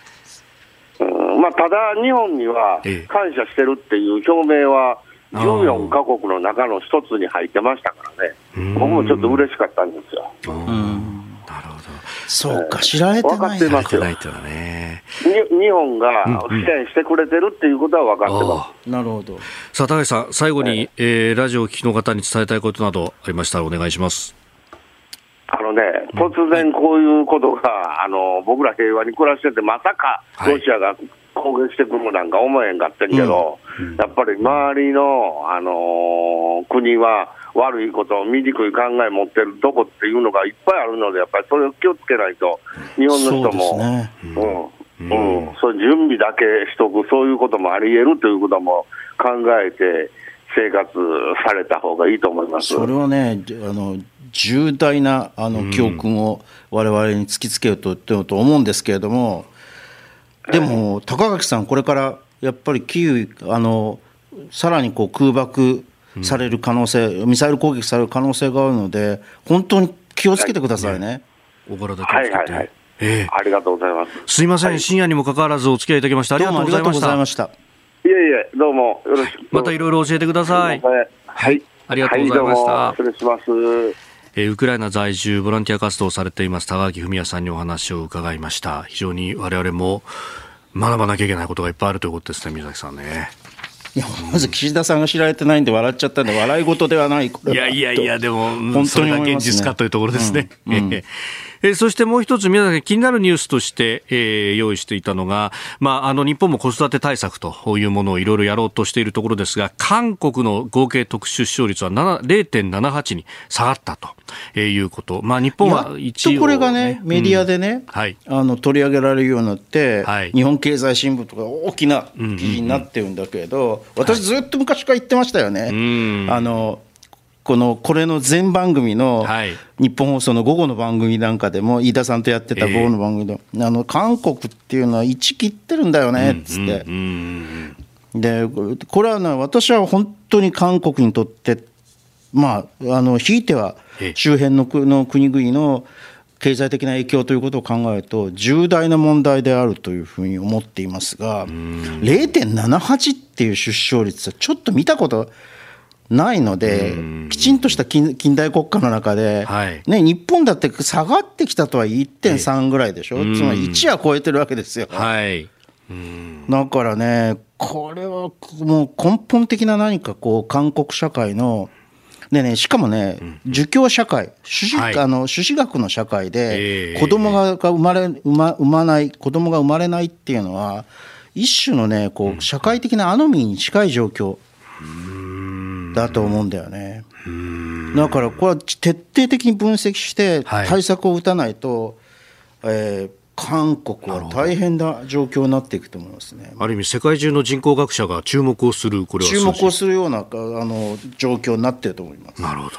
うんまあ、ただ、日本には感謝してるっていう表明は、14か国の中の一つに入ってましたからね、僕もちょっと嬉しかったんですよ。なるほど。そうか、知られてない。分かってますよ。ね、日本が支援してくれてるっていうことは分かってます。なるほど。さあ、高橋さん、最後に、えー、ラジオを聴きの方に伝えたいことなどありましたらお願いします。あのね、突然こういうことが、あの僕ら平和に暮らしてて、まさかロシアが攻撃してくるなんか思えんかってんけど、うん。うん、やっぱり周りの、あのー、国は悪いこと、醜い考え持ってるとこっていうのがいっぱいあるので、やっぱりそれを気をつけないと、日本の人も、ね、うん。うん、そう準備だけしとく、そういうこともあり得るということも考えて、生活された方がいいと思います。それはね、あの重大なあの教訓をわれわれに突きつけるとと思うんですけれども、でも、高垣さん、これからやっぱりキーウ、あのさらにこう空爆される可能性、ミサイル攻撃される可能性があるので、本当に気をつけてくださいね。お体気をつけて。はいはいはいえー、ありがとうございます。すいません、はい、深夜にもかかわらずお付き合いいただきました。ありがとうございました。いえいえ、どうもよろしく。またいろいろ教えてください。はい。ありがとうございました。はい、失礼します。えー、ウクライナ在住ボランティア活動をされています高垣文也さんにお話を伺いました。非常に我々も学ばなきゃいけないことがいっぱいあるということですね、宮崎さんね。いやまず岸田さんが知られてないんで笑っちゃったんで笑い事ではないいやいやいやでも本当に、それが現実かというところですね。うんうんえー、そしてもう一つ皆さん気になるニュースとして、えー、用意していたのが、まあ、あの日本も子育て対策というものをいろいろやろうとしているところですが韓国の合計特殊出生率は0.78に下がったということ、まあ、日本は一応、ね、これがねメディアでね、うん、はい、あの取り上げられるようになって、はい、日本経済新聞とか大きな記事になってるんだけど、うんうんうん、私ずっと昔から言ってましたよね。はい、あのこのこれの全番組の日本放送の午後の番組なんかでも飯田さんとやってた午後の番組で、えー、あの韓国っていうのは一切ってるんだよねっつって、でこれはね私は本当に韓国にとってまああのひいては周辺のの国々の経済的な影響ということを考えると重大な問題であるというふうに思っていますが0.78っていう出生率はちょっと見たことないので、きちんとした近代国家の中で、はい、ね、日本だって下がってきたとは1.3ぐらいでしょ、はい、つまり1は超えてるわけですよ。はい、だからね、これはもう根本的な何かこう、韓国社会の、でね、しかもね、儒教社会、朱子,、はい、あの朱子学の社会で、子供が生まれ生ま生まない、子供が生まれないっていうのは、一種のね、こう社会的なアノミーに近い状況。だと思うんだよね。だからこれは徹底的に分析して対策を打たないと、はい、えー、韓国は大変な状況になっていくと思いますね。ある意味世界中の人口学者が注目をするこれは注目をするようなあの状況になっていると思います。なるほど。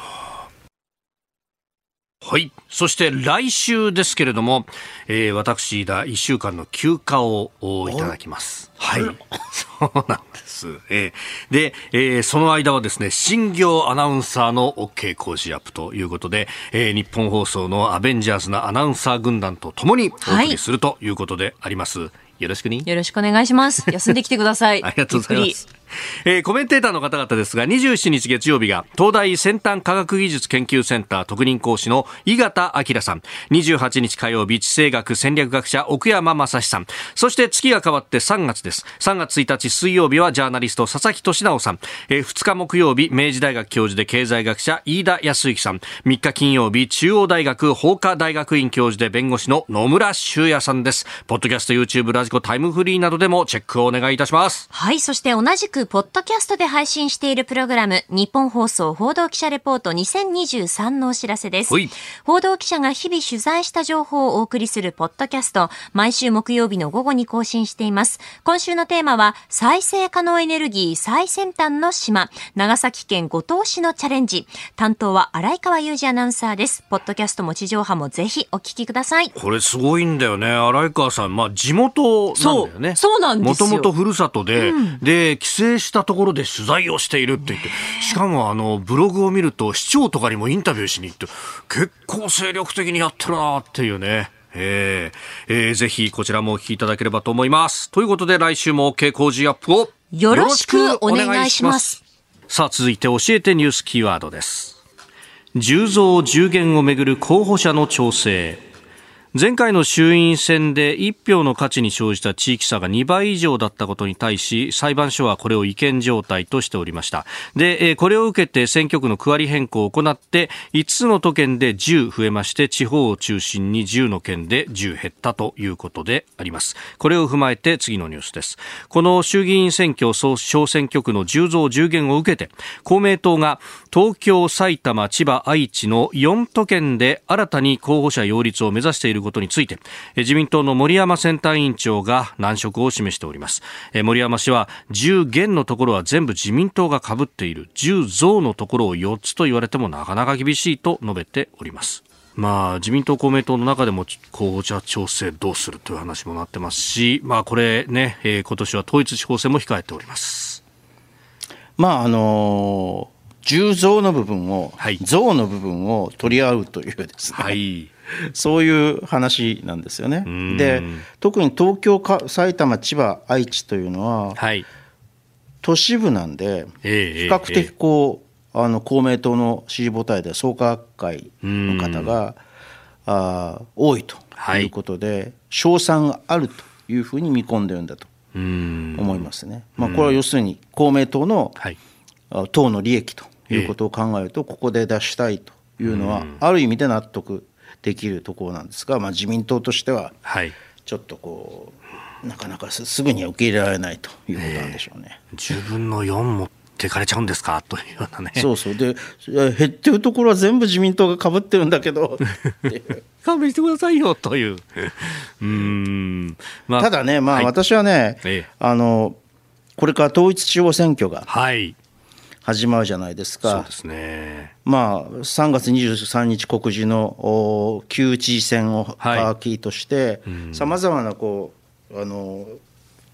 はい。そして来週ですけれども、えー、私だ1週間の休暇をいただきます。はい。そうなんです。えー、で、えー、その間はですね、新業アナウンサーの OK 工事アップということで、えー、日本放送のアベンジャーズなアナウンサー軍団とともにお送りするということであります。はいよろしくに。よろしくお願いします。休んできてください。ありがとうございます。えー、コメンテーターの方々ですが、27日月曜日が、東大先端科学技術研究センター特任講師の井形明さん、28日火曜日、地政学戦略学者奥山正史さん、そして月が変わって3月です。3月1日水曜日はジャーナリスト佐々木俊直さん、えー、2日木曜日、明治大学教授で経済学者飯田康之さん、3日金曜日、中央大学法科大学院教授で弁護士の野村修也さんです。ポッドキャスト、YouTube、ラジコ、タイムフリーなどでもチェックをお願いいたします。はい、そして同じくくポッドキャストで配信しているプログラム、日本放送報道記者レポート2023のお知らせです。報道記者が日々取材した情報をお送りするポッドキャスト、毎週木曜日の午後に更新しています。今週のテーマは、再生可能エネルギー最先端の島、長崎県五島市のチャレンジ。担当は荒川裕二アナウンサーです。ポッドキャストも地上波もぜひお聞きください。これすごいんだよね。荒川さん、まあ地元なんだよね。そうなんですよ。もともとふるさとで、うん、で、帰省したところで取材をしているって言って、しかもあの、ブログを見ると、市長とかにもインタビューしに行って、結構精力的にやってるなっていうね。えー、えー、ぜひこちらもお聞きいただければと思います。ということで来週も OK 工事アップをよろしくお願いします。さあ続いて教えてニュースキーワードです。10増10減をめぐる候補者の調整。前回の衆院選で1票の価値に生じた地域差が2倍以上だったことに対し裁判所はこれを違憲状態としておりました。でこれを受けて選挙区の区割り変更を行って5つの都県で10増えまして地方を中心に10の県で10減ったということであります。これを踏まえて次のニュースです。この衆議院選挙小選挙区の10増10減を受けて公明党が東京、埼玉、千葉、愛知の4都県で新たに候補者擁立を目指していることについて自民党の森山選対委員長が難色を示しております。森山氏は10減のところは全部自民党がかぶっている。10増のところを4つと言われてもなかなか厳しいと述べております。まあ、自民党、公明党の中でも候補者調整どうするという話もなってますし、まあ、これね、えー、今年は統一地方選も控えております。まああのー、10増の部分を、はい、増の部分を取り合うというですね、はい、そういう話なんですよね。で特に東京か埼玉千葉愛知というのは、はい、都市部なんで、比較的こう、あの公明党の支持母体で創価学会の方があ多いということで、勝算があるというふうに見込んでるんだと思いますね。まあ、これは要するに公明党の、はい、党の利益ということを考えると、ここで出したいというのは、ある意味で納得できるところなんですが、まあ、自民党としてはちょっとこうなかなかすぐには受け入れられないということなんでしょうね。えー、10分の4持ってかれちゃうんですか？というようなね。そうそう。で減ってるところは全部自民党がかぶってるんだけど。勘弁してくださいよという。うん、まあ、ただね、まあ、私はね、はい、あのこれから統一地方選挙が、はい始まるじゃないですか。そうですね。まあ、3月23日告示の旧知事選を皮切りとして、さまざまなこうあの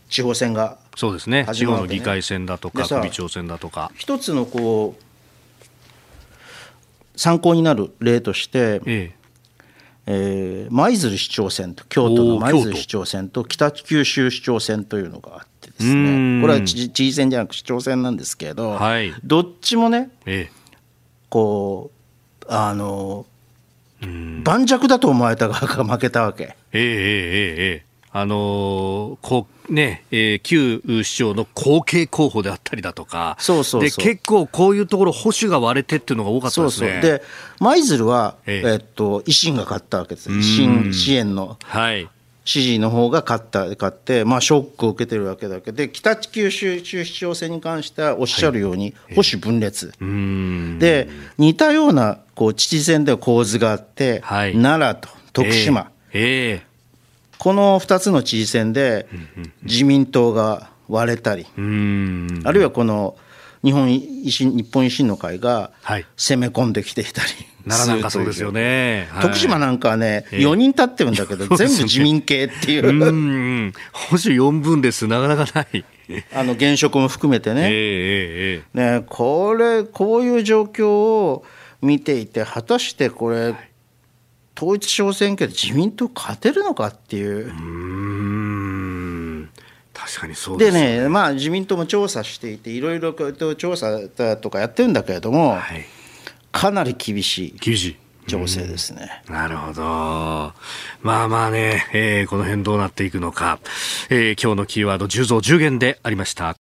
地方選が、ね、そうですね。地方の議会選だとか首長選だとか。一つのこう参考になる例として、えええー、舞鶴市長選と京都の舞鶴市長選と北九州市長選というのがあってですね。これは知事選じゃなく市長選なんですけど、はい、どっちもね、ええ、こうあの盤石だと思われた側が負けたわけ。ええええええあのー、こうね、えー、旧市長の後継候補であったりだとか、そうそうで結構こういうところ、保守が割れてっていうのが多かったですね。舞鶴は、ええ。えっと、維新が勝ったわけです、維新支援の。はい。支持の方が勝った勝って、まあ、ショックを受けてるわけだけで北九州市長選に関してはおっしゃるように、保守分裂、はい、で似たようなこう知事選では構図があって、はい、奈良と徳島、えーえー、この2つの知事選で自民党が割れたり、あるいはこの日本維新日本維新の会が攻め込んできていたり、奈良なんかそうですよね、はい、徳島なんかはね、4人立ってるんだけど、全部自民系っていう、う保守4分です、なかなかない。あの現職も含めてね,、えー、ねこれ、こういう状況を見ていて、果たしてこれ、統一地方選挙で自民党勝てるのかっていう。うん確かにそうで、ね、でね、まあ、自民党も調査していていろいろ調査とかやってるんだけれども、はい、かなり厳しい厳しい情勢ですね。なるほど。まあまあね、えー、この辺どうなっていくのか、えー、今日のキーワード10増10減でありました。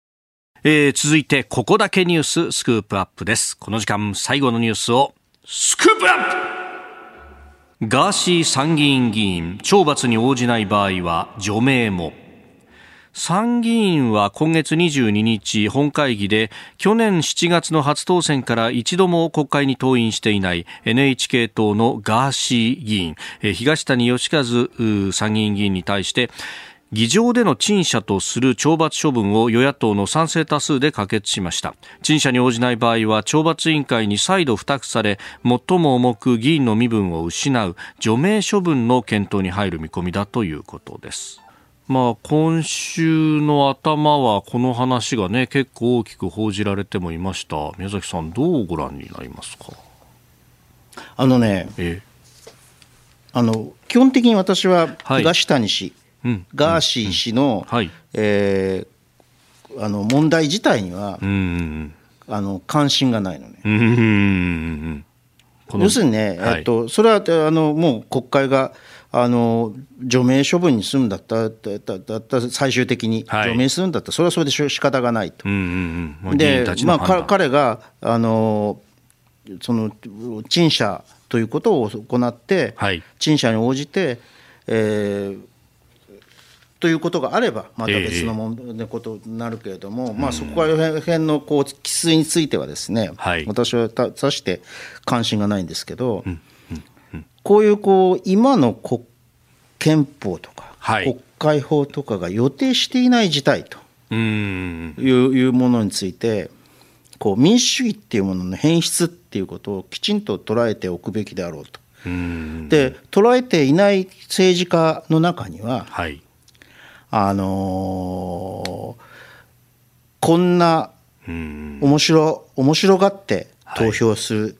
えー、続いてここだけニューススクープアップです。この時間最後のニュースをスクープアップガーシー参議院議員、懲罰に応じない場合は除名も。参議院は今月22日本会議で去年7月の初当選から一度も国会に登院していない NHK 党のガーシー議員東谷義和参議院議員に対して議場での陳謝とする懲罰処分を与野党の賛成多数で可決しました。陳謝に応じない場合は懲罰委員会に再度付託され最も重く議員の身分を失う除名処分の検討に入る見込みだということです。まあ、今週の頭はこの話がね結構大きく報じられてもいました。宮崎さんどうご覧になりますか？あのねあの基本的に私は東谷氏、はいガーシー氏の、えあの問題自体には、あの関心がないのね。要するにね、えっと、それはあのもう国会があの除名処分にするんだっただった最終的に除名するんだったら、それはそれで仕方がないと。で、まあ、彼があのその陳謝ということを行って、陳謝に応じて、えー、ということがあれば、また別の問題のことになるけれども、えー、まあ、そこら辺のこう規制についてはですね、はい、私はさして関心がないんですけど、うんうんうん、こういうこう今の国憲法とか、はい、国会法とかが予定していない事態といういうものについてこう民主主義っていうものの変質っていうことをきちんと捉えておくべきであろうと。で捉えていない政治家の中には、はいあのー、こんな面白面白がって投票する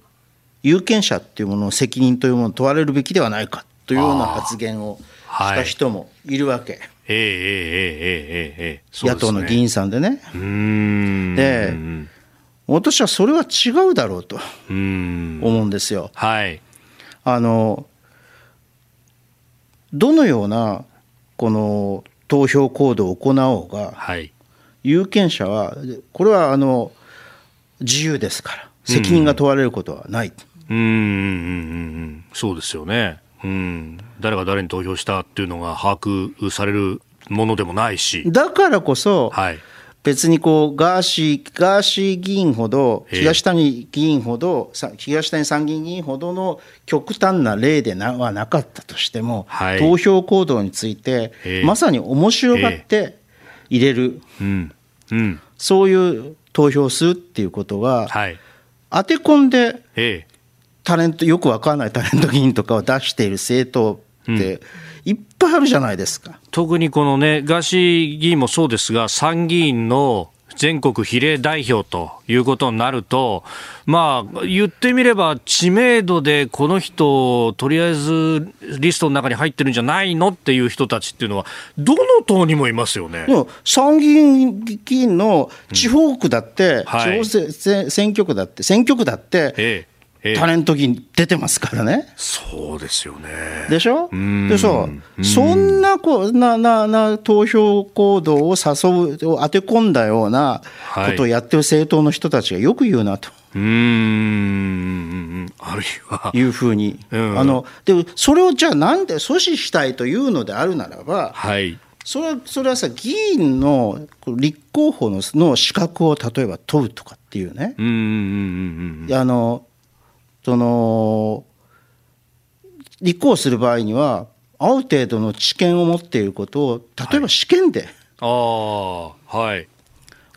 有権者っていうものの責任というものを問われるべきではないかというような発言をした人もいるわけ。野党の議員さんでね。で私はそれは違うだろうと思うんですよ。はい、あのどのようなこの投票行動を行おうが、はい、有権者はこれはあの自由ですから責任が問われることはない。うん、うんうんうんそうですよね。うん、誰が誰に投票したっていうのが把握されるものでもないし。だからこそ、はい、別にこうガーシー、ガーシー議員ほど、東谷議員ほど、東谷参議院議員ほどの極端な例でなはなかったとしても、はい、投票行動について、まさに面白がって入れる、うん。うん、そういう投票するっていうことが、はい、当て込んで、タレント、よくわからないタレント議員とかを出している政党って、うんいっぱいあるじゃないですか。特にこのね、ガーシー議員もそうですが、参議院の全国比例代表ということになると、まあ、言ってみれば知名度でこの人、とりあえずリストの中に入ってるんじゃないのっていう人たちっていうのは、どの党にもいますよね。参議院議員の地方区だって、うん。はい、地方選挙区だって、選挙区だって、ええタレントに出てますからね。そうですよね。でしょ？でそう、そんなこななな投票行動を誘う、当て込んだようなことをやってる政党の人たちがよく言うなと。うん、あるいは。いうふうに。うん、あの、で、それをじゃあなんで阻止したいというのであるならば、はい。それはそれはさ議員の立候補のの資格を例えば問うとかっていうね、うん。うん。うん。うん、あのその立候補する場合にはある程度の知見を持っていることを例えば試験で、はい、あはい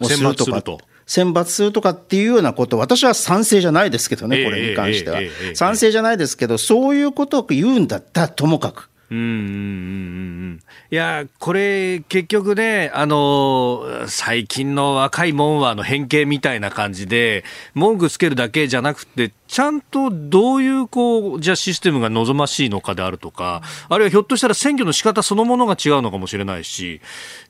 選抜すると。選抜するとかっていうようなこと私は賛成じゃないですけどねこれに関しては、賛成じゃないですけどそういうことを言うんだったらともかくうんうんうんうんいや、これ、結局ね、あの、最近の若いもんはの変形みたいな感じで、文句つけるだけじゃなくて、ちゃんとどういう、こう、じゃあシステムが望ましいのかであるとか、あるいはひょっとしたら選挙の仕方そのものが違うのかもしれないし、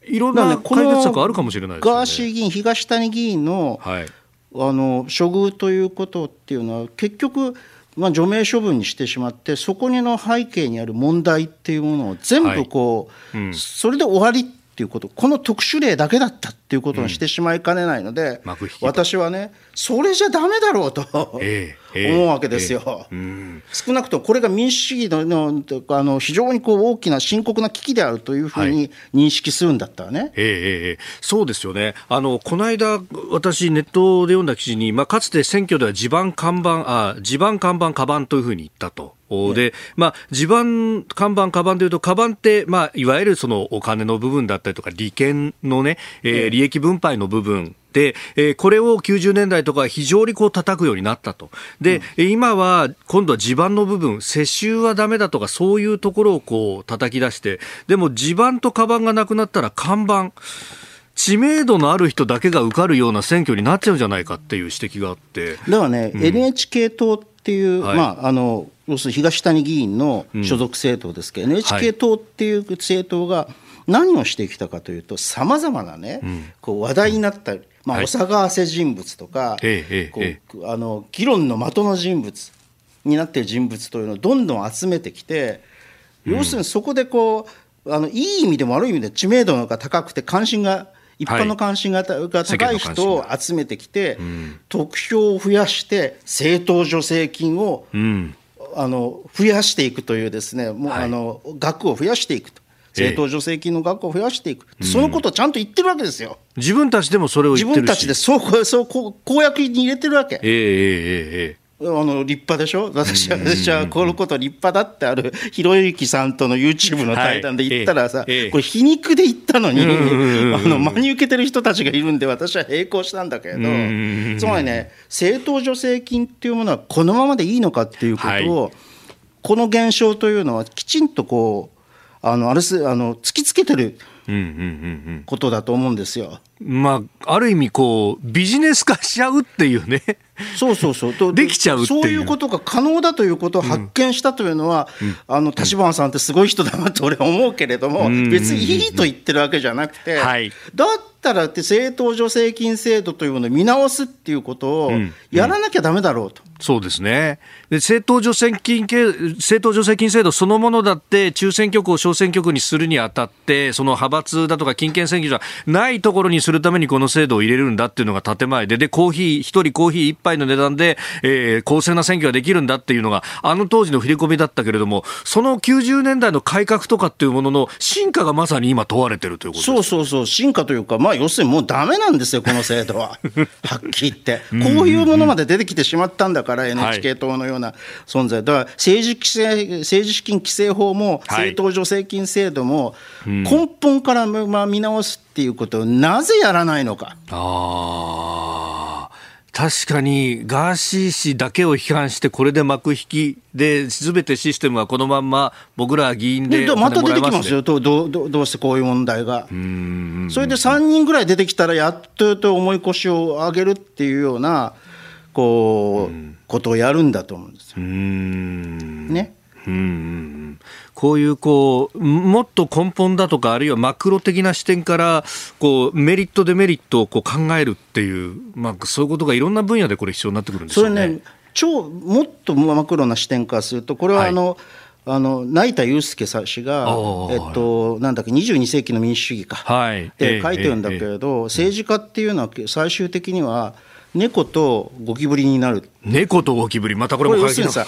いろんな解決策あるかもしれないですね。ガーシー議員、東谷議員の、はい、あの処遇ということっていうのは、結局、まあ、除名処分にしてしまってそこにの背景にある問題っていうものを全部こう、はい。うん、それで終わりっっていうこと、この特殊例だけだったっていうことにしてしまいかねないので、うん、私はね、それじゃだめだろうと、えー、思うわけですよ、えーえー、少なくともこれが民主主義のあの非常にこう大きな深刻な危機であるというふうに認識するんだったらね。はい、えー、そうですよね。あのこの間、私、ネットで読んだ記事に、まあ、かつて選挙では地盤、看板、あ地盤、看板、カバンというふうに言ったと。で、まあ、地盤、看板、カバンでいうと、カバンって、まあ、いわゆるそのお金の部分だったりとか、利権のね、えー、利益分配の部分で、えー、これを90年代とか非常にこう叩くようになったと。で、うん、今は今度は地盤の部分、世襲はダメだとかそういうところをこう叩き出して、でも地盤とカバンがなくなったら看板、知名度のある人だけが受かるような選挙になっちゃうんじゃないかっていう指摘があって。だからね、うん、NHK 党っていう、はい、まあ、あの、要するに東谷議員の所属政党ですけど、うん、NHK 党っていう政党が何をしてきたかというと、さまざまなね、うん、こう話題になったり、まあ、お騒がせ人物とか、こうあの議論の的の人物になっている人物というのをどんどん集めてきて、要するにそこでこうあのいい意味でも悪い意味で知名度が高くて関心が一般の関心が,、が高い人を集めてきて、得票を増やして政党助成金を、あの増やしていくというですねもう、あの額を増やしていくと。政党助成金の額を増やしていく、そのことをちゃんと言ってるわけですよ。自分たちでもそれを自分たちでそうそう公約に入れてるわけ。えー、えー、えーあの立派でしょ、私は私はこのこと立派だってある、ひろゆきさんとの YouTube の対談で言ったらさ、これ、皮肉で言ったのに、あの真に受けてる人たちがいるんで、私は並行したんだけれど、つまりね、政党助成金っていうものは、このままでいいのかっていうことを、この現象というのは、きちんとこう、あのあれすあの突きつけてることだと思うんですよ。まあ、ある意味こう、ビジネス化しちゃうっていうね。そうそうそう。できちゃうそういうことが可能だということを発見したというのは、うん、あの、立花さんってすごい人だなと俺は思うけれども、うん、別にいいと言ってるわけじゃなくて、はい、だったらって政党助成金制度というものを見直すっていうことをやらなきゃだめだろうと。そうですね。で政党助成金政党助成金制度そのものだって中選挙区を小選挙区にするにあたってその派閥だとか近県選挙じゃないところにするためにこの制度を入れるんだっていうのが建前ででコーヒー一人コーヒー一杯の値段で、えー、公正な選挙ができるんだっていうのがあの当時の振り込みだったけれどもその90年代の改革とかっていうものの進化がまさに今問われてるということそうそうそう進化というかまあ要するにもうだめなんですよこの制度は。はっきり言って。こういうものまで出てきてしまったんだから NHK 党のような存在、だから政治規正政治資金規正法も政党助成金制度も根本からまあ見直すっていうことをなぜやらないのか。あ確かにガーシー氏だけを批判してこれで幕引きで全てシステムはこのまんま僕ら議員で、ね、また出てきますよ。どどどうしてこういう問題が。それで3人ぐらい出てきたらやっとと重い腰を上げるっていうようなこう、ことをやるんだと思うんですよ。ね。うんこういうこうもっと根本だとかあるいはマクロ的な視点からこうメリットデメリットをこう考えるっていう、まあ、そういうことがいろんな分野でこれ必要になってくるんですよね。それね超もっとマクロな視点からするとこれはあの、はい。あの成田悠介氏が、えっと、なんだっけ、22世紀の民主主義か、はい、で書いてるんだけれど、政治家っていうのは最終的には、猫とゴキブリになる。猫とゴキブリ、またこれも過激なさ、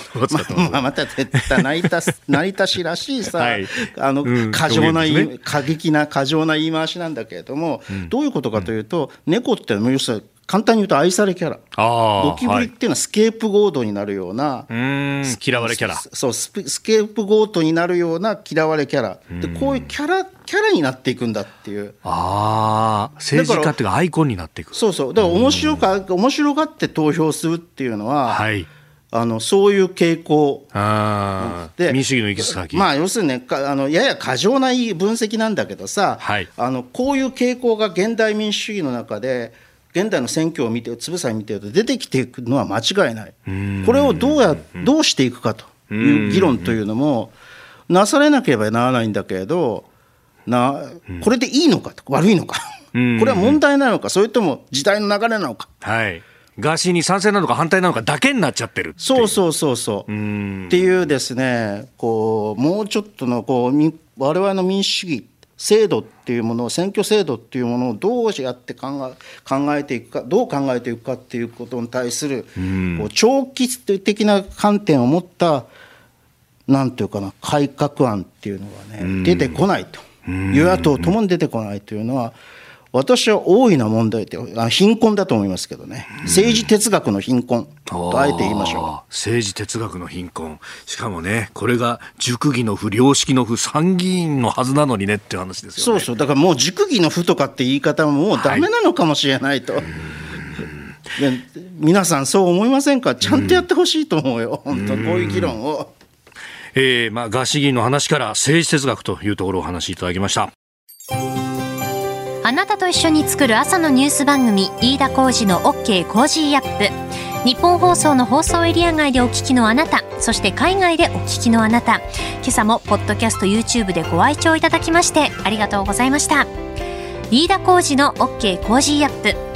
まあ、また絶対成田、成田氏らしいさ、はい、あの、うん、過剰な、ね、過激な過剰な言い回しなんだけれども、うん、どういうことかというと、猫って要するに簡単に言うと愛されキャラ。ゴキブリっていうのはスケープゴートになるような、はい、嫌われキャラ。そうス、スケープゴートになるような嫌われキャラ。で、こういうキャラ、キャラになっていくんだっていう。ああ、政治家っていうかアイコンになっていく。そうそう。だから面白か、面白がって投票するっていうのは、はい。あのそういう傾向で民主主義の行き先、まあ、要するに、ね、あのやや過剰な分析なんだけどさ、はい、あのこういう傾向が現代民主主義の中で現代の選挙を見てつぶさに見てると出てきていくのは間違いないこれをどうやどうしていくかという議論というのもなされなければならないんだけれどなこれでいいのかと悪いのか。これは問題なのかそれとも時代の流れなのか。はい。ガーシーに賛成なのか反対なのかだけになっちゃってるそうそうそうそう。っていうですねこうもうちょっとのこう我々の民主主義制度っていうものを選挙制度っていうものをどうやって考え考えていくかどう考えていくかっていうことに対する、こう長期的な観点を持ったなんていうかな改革案っていうのがね出てこないと与野党ともに出てこないというのは私は大いな問題点貧困だと思いますけどね。政治哲学の貧困とあえて言いましょう。政治哲学の貧困。しかもねこれが熟議の府良識の府参議院のはずなのにねっていう話ですよね。そうそう。だからもう熟議の府とかって言い方ももうダメなのかもしれないと、はい、皆さんそう思いませんか？ちゃんとやってほしいと思うよ、本当こういう議論を。えー、まあ、ガーシー議員の話から政治哲学というところをお話しいただきました。あなたと一緒に作る朝のニュース番組飯田浩二の OK コージーアップ。日本放送の放送エリア外でお聞きのあなたそして海外でお聞きのあなた。今朝もポッドキャスト YouTube でご愛聴いただきましてありがとうございました。飯田浩二の OK コージーアップ。